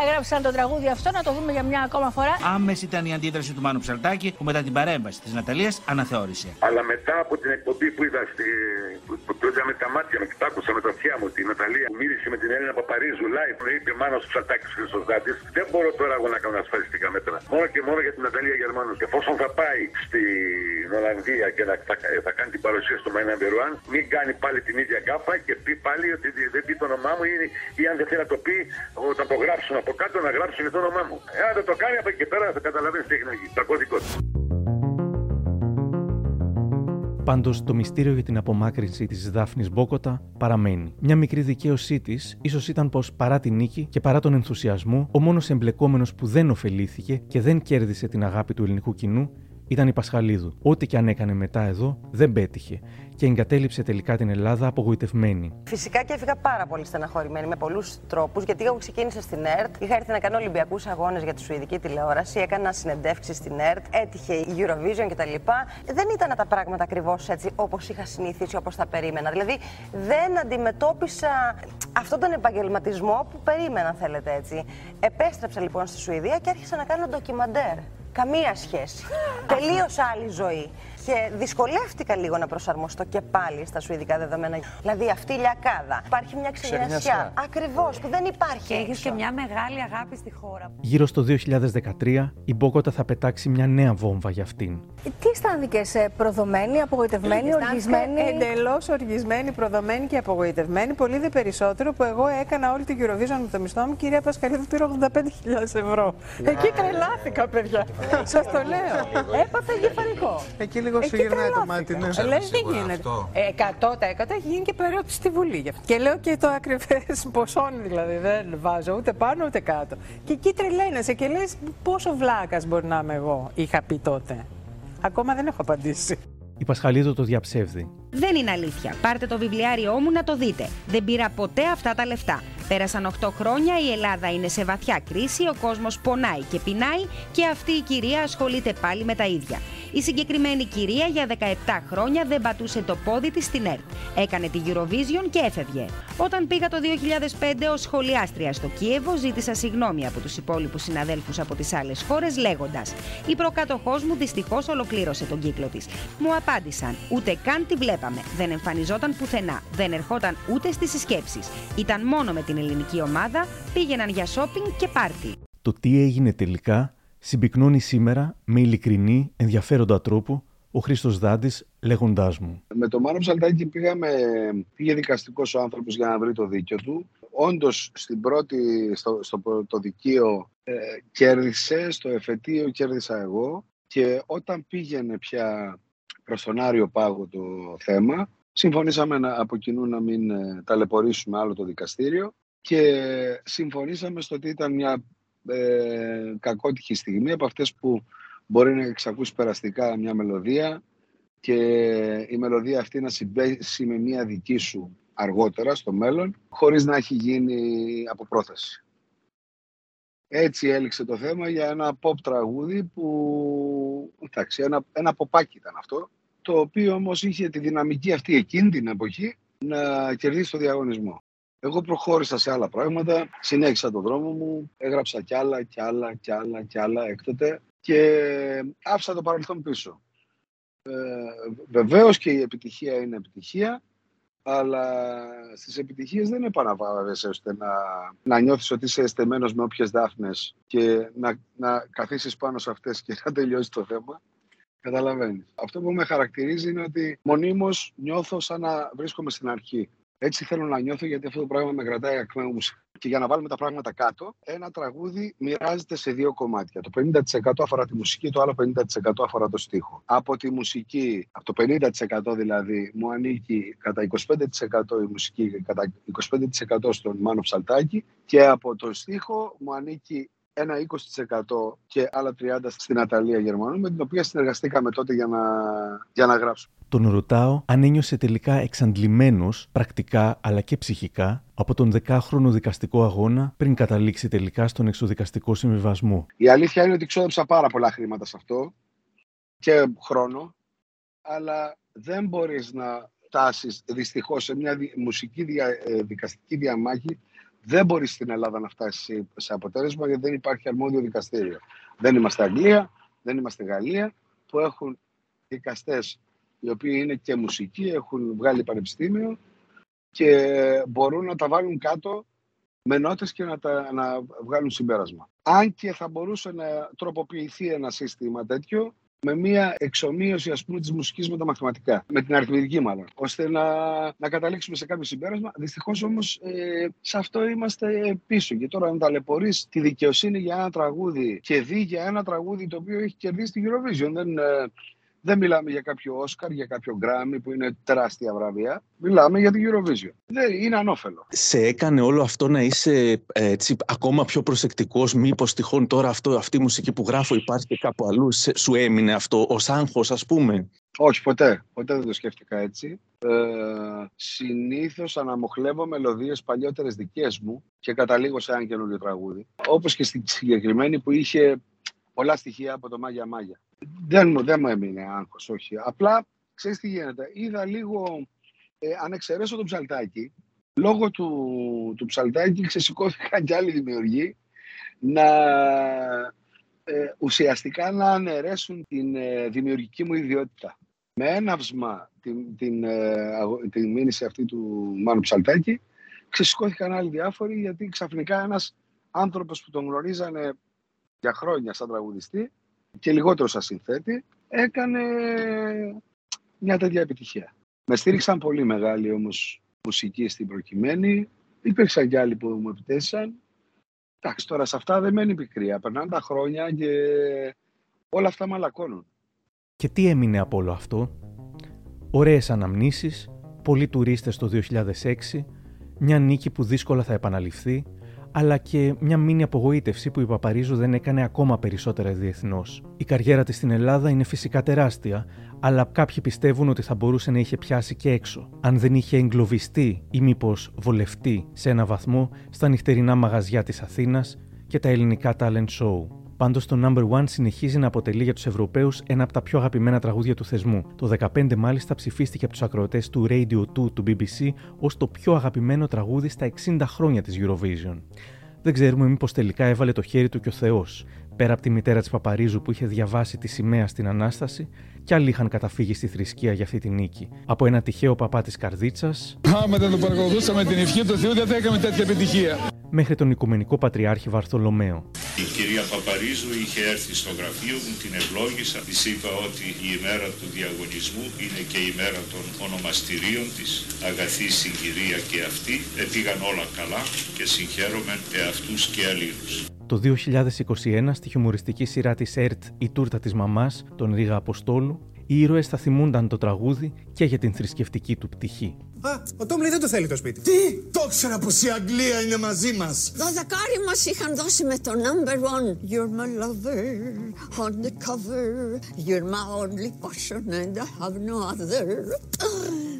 έγραψαν το τραγούδι αυτό, να το δούμε για μια ακόμα φορά. Άμεση ήταν η αντίδραση του Μάνου Ψαλτάκη που μετά την παρέμβαση της Ναταλίας αναθεώρησε. Αλλά μετά από την εκπομπή που είδα, στη, που, που το είδα με τα μάτια μου και τα άκουσα με τα αυτιά μου, την Ναταλία που μίλησε με την Έλληνα Παπαρίζου live, που είπε μάνα του Ψαλτάκης Χρυσός Δάτης, δεν μπορώ τώρα εγώ να κάνω ασφαλιστικά μέτρα. Μόνο και μόνο για την Ναταλία Γερμανούς. Και εφόσον θα πάει στην Ολλανδία και να, θα, θα κάνει την παρουσία στο My Number One, μην κάνει πάλι την ίδια γκάφα και πει πάλι ότι δεν πει το όνομά μου ή, ή αν δεν θέλει να το πει, όταν το γράψουν από κάτω να γράψουν το όνομά μου. Εάν δεν το κάνει από εκεί και πέρα θα καταλαβαίνεις τι έχει να γίνει. Τα κωδικό του. Πάντως, το μυστήριο για την απομάκρυνση της Δάφνης Μπόκοτα παραμένει. Μια μικρή δικαίωσή της ίσως ήταν πως παρά την νίκη και παρά τον ενθουσιασμό, ο μόνος εμπλεκόμενος που δεν ωφελήθηκε και δεν κέρδισε την αγάπη του ελληνικού κοινού ήταν η Πασχαλίδου. Ό,τι και αν έκανε μετά εδώ δεν πέτυχε και εγκατέλειψε τελικά την Ελλάδα απογοητευμένη. Φυσικά και έφυγα πάρα πολύ στεναχωρημένη με πολλούς τρόπους, γιατί εγώ ξεκίνησα στην ΕΡΤ. Είχα έρθει να κάνω Ολυμπιακούς Αγώνες για τη Σουηδική τηλεόραση, έκανα συνεντεύξεις στην ΕΡΤ, έτυχε η Eurovision κτλ. Δεν ήταν τα πράγματα ακριβώς έτσι όπως είχα συνηθίσει, όπως τα περίμενα. Δηλαδή δεν αντιμετώπισα αυτόν τον επαγγελματισμό που περίμενα, θέλετε έτσι. Επέστρεψα λοιπόν στη Σουηδία και άρχισα να κάνω ντοκιμαντέρ. Καμία σχέση. Τελείως άλλη ζωή. Και δυσκολεύτηκα λίγο να προσαρμοστώ και πάλι στα σουηδικά δεδομένα. Δηλαδή αυτή η λιακάδα. Υπάρχει μια ξενιασιά. Ξενιασιά. Ακριβώς που δεν υπάρχει. Και έχεις έξω. και μια μεγάλη αγάπη στη χώρα. Γύρω στο 2013, η Μπόκοτα θα πετάξει μια νέα βόμβα για αυτήν. Τι αισθάνθηκες, προδομένη, απογοητευμένη, οργισμένη; Εντελώς οργισμένη, προδομένη και απογοητευμένη. Πολύ δε περισσότερο που εγώ έκανα όλη την Eurovision με το μισθό μου. Κυρία Πασχαλίδου, πήρα 85.000 ευρώ. Εκεί τρελάθηκα, παιδιά. Σας το λέω. Έπαθα εγκεφαλικό. Εκεί λίγο σου Εκεί γυρνάει το τρελάθηκα. μάτι, ναι. Λες, δεν γίνεται. Ε, 100% έχει γίνει και περίοδο στη Βουλή. γι' αυτό. Και λέω και το ακριβές ποσόν δηλαδή. Δεν βάζω ούτε πάνω ούτε κάτω. Και εκεί τρελαίνεσαι και λες πόσο βλάκας μπορεί να είμαι εγώ, είχα πει τότε. Ακόμα δεν έχω απαντήσει. Η Πασχαλίδου το διαψεύδει. Δεν είναι αλήθεια. Πάρτε το βιβλιάριό μου να το δείτε. Δεν πήρα ποτέ αυτά τα λεφτά. Πέρασαν 8 χρόνια, η Ελλάδα είναι σε βαθιά κρίση, ο κόσμος πονάει και πεινάει και αυτή η κυρία ασχολείται πάλι με τα ίδια. Η συγκεκριμένη κυρία για 17 χρόνια δεν πατούσε το πόδι της στην ΕΡΤ. Έκανε τη Eurovision και έφευγε. Όταν πήγα το 2005 ως σχολιάστριας στο Κίεβο, ζήτησα συγγνώμη από τους υπόλοιπους συναδέλφους από τις άλλες χώρες λέγοντας «Η προκάτοχός μου δυστυχώς ολοκλήρωσε τον κύκλο της». Μου απάντησαν «Ούτε καν τη βλέπαμε, δεν εμφανιζόταν πουθενά, δεν ερχόταν ούτε στις συσκέψεις. Ήταν μόνο με την ελληνική ομάδα, πήγαιναν για σόπινγκ και πάρτι». Το τι έγινε τελικά συμπυκνώνει σήμερα με ειλικρινή, ενδιαφέροντα τρόπο ο Χρήστος Δάντης, λέγοντάς μου. Με τον Μάνο Ψαλτάκη πήγαμε, πήγε δικαστικός ο άνθρωπος για να βρει το δίκιο του. Όντως, στην πρώτη, στο, στο το δικείο ε, κέρδισε, στο εφετείο κέρδισα εγώ. Και όταν πήγαινε πια προς τον Άριο Πάγο το θέμα, συμφωνήσαμε να, από κοινού να μην ε, ταλαιπωρήσουμε άλλο το δικαστήριο και συμφωνήσαμε στο ότι ήταν μια ε, κακότυχη στιγμή από αυτές που μπορεί να εξακούσει περαστικά μια μελωδία και η μελωδία αυτή να συμπέσει με μια δική σου αργότερα στο μέλλον χωρίς να έχει γίνει από πρόθεση. Έτσι έληξε το θέμα για ένα pop τραγούδι που, εντάξει, ένα, ένα ποπάκι ήταν αυτό, το οποίο όμως είχε τη δυναμική αυτή εκείνη την εποχή να κερδίσει το διαγωνισμό. Εγώ προχώρησα σε άλλα πράγματα, συνέχισα τον δρόμο μου, έγραψα κι άλλα κι άλλα κι άλλα κι άλλα έκτοτε και άφησα το παρελθόν πίσω. Ε, βεβαίως και η επιτυχία είναι επιτυχία, αλλά στις επιτυχίες δεν επαναβάβεσαι ώστε να, να νιώθεις ότι είσαι εστεμένος με όποιες δάφνες και να, να καθίσεις πάνω σε αυτές και να τελειώσει το θέμα. Καταλαβαίνεις. Αυτό που με χαρακτηρίζει είναι ότι μονίμως νιώθω σαν να βρίσκομαι στην αρχή. Έτσι θέλω να νιώθω γιατί αυτό το πράγμα με κρατάει ακμαίο μου. Και για να βάλουμε τα πράγματα κάτω, ένα τραγούδι μοιράζεται σε δύο κομμάτια. Το 50% αφορά τη μουσική, το άλλο 50% αφορά το στίχο. Από τη μουσική, από το 50% δηλαδή, μου ανήκει κατά 25% η μουσική και κατά 25% στον Μάνο Ψαλτάκη και από το στίχο μου ανήκει ένα 20% και άλλα 30% στην Αταλία Γερμανού, με την οποία συνεργαστήκαμε τότε για να, για να γράψουμε. Τον ρωτάω αν ένιωσε τελικά εξαντλημένος πρακτικά αλλά και ψυχικά από τον δεκάχρονο δικαστικό αγώνα πριν καταλήξει τελικά στον εξοδικαστικό συμβιβασμό. Η αλήθεια είναι ότι ξόδεψα πάρα πολλά χρήματα σε αυτό και χρόνο, αλλά δεν μπορείς να φτάσεις δυστυχώς σε μια μουσική δια, ε, δικαστική διαμάχη δεν μπορεί στην Ελλάδα να φτάσει σε αποτέλεσμα γιατί δεν υπάρχει αρμόδιο δικαστήριο. Δεν είμαστε Αγγλία, δεν είμαστε Γαλλία που έχουν δικαστές οι οποίοι είναι και μουσικοί, έχουν βγάλει πανεπιστήμιο και μπορούν να τα βάλουν κάτω με νότες και να, τα, να βγάλουν συμπέρασμα. Αν και θα μπορούσε να τροποποιηθεί ένα σύστημα τέτοιο με μια εξομοίωση ας πούμε της μουσικής με τα μαθηματικά, με την αριθμητική μάλλον, ώστε να, να καταλήξουμε σε κάποιο συμπέρασμα. Δυστυχώς όμως ε, σε αυτό είμαστε πίσω. Και τώρα αν ταλαιπωρείς τη δικαιοσύνη για ένα τραγούδι και δει για ένα τραγούδι το οποίο έχει κερδίσει την Eurovision, δεν, ε, δεν μιλάμε για κάποιο Όσκαρ, για κάποιο Γκράμι που είναι τεράστια βραβεία. Μιλάμε για την Eurovision. Δεν, είναι ανώφελο. Σε έκανε όλο αυτό να είσαι έτσι, ακόμα πιο προσεκτικός, μήπως τυχόν τώρα αυτό, αυτή η μουσική που γράφω υπάρχει και κάπου αλλού, σε- σου έμεινε αυτό ως άγχος ας πούμε; Όχι, ποτέ. Ποτέ δεν το σκέφτηκα έτσι. Ε, συνήθως αναμοχλεύω μελωδίες παλιότερες δικές μου και καταλήγω σε ένα καινούριο τραγούδι. Όπως και στη συγκεκριμένη που είχε πολλά στοιχεία από το Μάγια Μάγια. Δεν μου, δεν μου έμεινε άγχος, όχι. Απλά, ξέρεις τι γίνεται. Είδα λίγο, ε, αν εξαιρέσω το ψαλτάκι, λόγω του, του ψαλτάκι ξεσηκώθηκαν και άλλοι δημιουργοί να ε, ουσιαστικά να αναιρέσουν την ε, δημιουργική μου ιδιότητα. με έναυσμα την, την, ε, την μήνυση αυτή του Μάνου Ψαλτάκη, ξεσηκώθηκαν άλλοι διάφοροι γιατί ξαφνικά ένας άνθρωπος που τον γνωρίζανε για χρόνια σαν τραγουδιστή και λιγότερο σαν συνθέτη, έκανε μια τέτοια επιτυχία. Με στήριξαν πολύ μεγάλη όμως μουσική στην προκειμένη. Υπήρξαν και άλλοι που μου επιτέθησαν. Εντάξει, τώρα σε αυτά δεν μένει πικρία. Περνάνε τα χρόνια και όλα αυτά μαλακώνουν. Και τι έμεινε από όλο αυτό; Ωραίες αναμνήσεις, πολλοί τουρίστες το 2006, μια νίκη που δύσκολα θα επαναληφθεί, αλλά και μια μήνυ απογοήτευση που η Παπαρίζου δεν έκανε ακόμα περισσότερα διεθνώς. Η καριέρα της στην Ελλάδα είναι φυσικά τεράστια, αλλά κάποιοι πιστεύουν ότι θα μπορούσε να είχε πιάσει και έξω, αν δεν είχε εγκλωβιστεί ή μήπως βολευτεί σε ένα βαθμό στα νυχτερινά μαγαζιά της Αθήνας και τα ελληνικά talent show. Πάντως το Number One συνεχίζει να αποτελεί για τους Ευρωπαίους ένα από τα πιο αγαπημένα τραγούδια του θεσμού. Το 2015 μάλιστα ψηφίστηκε από τους ακροατές του Radio 2 του BBC ως το πιο αγαπημένο τραγούδι στα 60 χρόνια της Eurovision. Δεν ξέρουμε μήπως τελικά έβαλε το χέρι του και ο Θεός, πέρα από τη μητέρα της Παπαρίζου που είχε διαβάσει τη σημαία στην ανάσταση, κι άλλοι είχαν καταφύγει στη θρησκεία για αυτή τη νίκη. Από ένα τυχαίο παπά της Καρδίτσας. Άμα δεν το παρακολουθούσαμε την ευχή του Θεού, δεν θα είχαμε τέτοια επιτυχία. Μέχρι τον Οικουμενικό Πατριάρχη Βαρθολομαίο. Η κυρία Παπαρίζου είχε έρθει στο γραφείο μου, την ευλόγησα. Της είπα ότι η ημέρα του διαγωνισμού είναι και η ημέρα των ονομαστηρίων της. Αγαθή συγκυρία και αυτή. Επήγαν όλα καλά και συγχαίρομαι εαυτούς και αλλήλους. Το 2021, στη χιουμοριστική σειρά της ΕΡΤ «Η τούρτα της μαμάς», τον Ρίγα Αποστόλου, οι ήρωες θα θυμούνταν το τραγούδι και για την θρησκευτική του πτυχή. Α, ο Τόμλι δεν το θέλει το σπίτι. Τι! Το ήξερα πως η Αγγλία είναι μαζί μας. Δωδεκάρι μας είχαν δώσει με το number one. You're my lover, on the cover. You're my only passion and I have no other.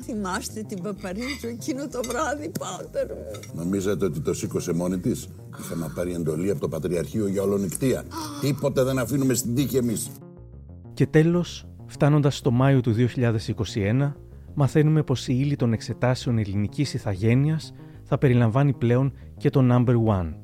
Θυμάστε την Παπαρίζου εκείνο το βράδυ, πάτερ μου; Νομίζετε ότι το σήκωσε μόνη της; Είχαμε πάρει εντολή από το Πατριαρχείο για ολονυχτία. Τίποτε δεν αφήνουμε στην τύχη εμείς. Και τέλος, φτάνοντας στο Μάιο του 2021, μαθαίνουμε πως η ύλη των εξετάσεων ελληνικής ηθαγένειας θα περιλαμβάνει πλέον και το number one.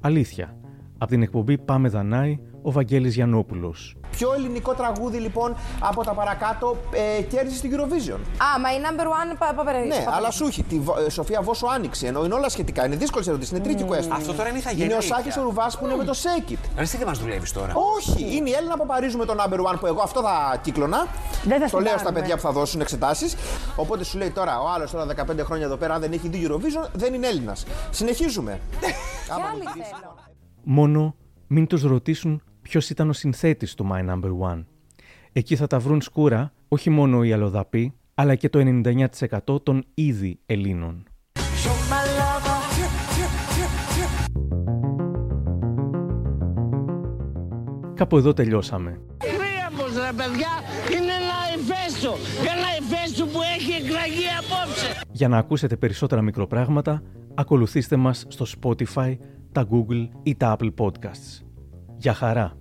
Αλήθεια. Από την εκπομπή Πάμε Δανάη, ο Βαγγέλης Γιαννόπουλος. Ποιο ελληνικό τραγούδι λοιπόν από τα παρακάτω ε, κέρδισε στην Eurovision; Α, μα η number one παπερέ. Ναι, αλλά σου έχει. Τη ε, Σοφία Βόσο άνοιξε. Ενώ είναι όλα σχετικά. Είναι δύσκολε ερωτήσεις. Είναι τρίκη mm. Αυτό τώρα είναι ηθαγένεια. Είναι ο Σάκης ο Ρουβάς που είναι με το Shake It. τι δεν μας δουλεύεις τώρα. Όχι, είναι η Έλληνα Παπαρίζου με το number one που εγώ αυτό θα κύκλωνα. Δεν θα το λέω στα παιδιά που θα δώσουν εξετάσεις. Οπότε σου λέει τώρα ο άλλος τώρα 15 χρόνια εδώ πέρα, αν δεν έχει δει Eurovision, δεν είναι Έλληνας. Συνεχίζουμε. Μόνο μην τους ρωτήσουν ποιος ήταν ο συνθέτης του My Number One. Εκεί θα τα βρουν σκούρα όχι μόνο οι αλλοδαποί, αλλά και το 99% των ήδη Ελλήνων. Κάπου εδώ τελειώσαμε. Χρήαμος ρε παιδιά είναι ένα εφέστο, ένα εφέστο που έχει εκραγεί απόψε. Για να ακούσετε περισσότερα μικροπράγματα, ακολουθήστε μας στο Spotify, τα Google ή τα Apple Podcasts. Για χαρά!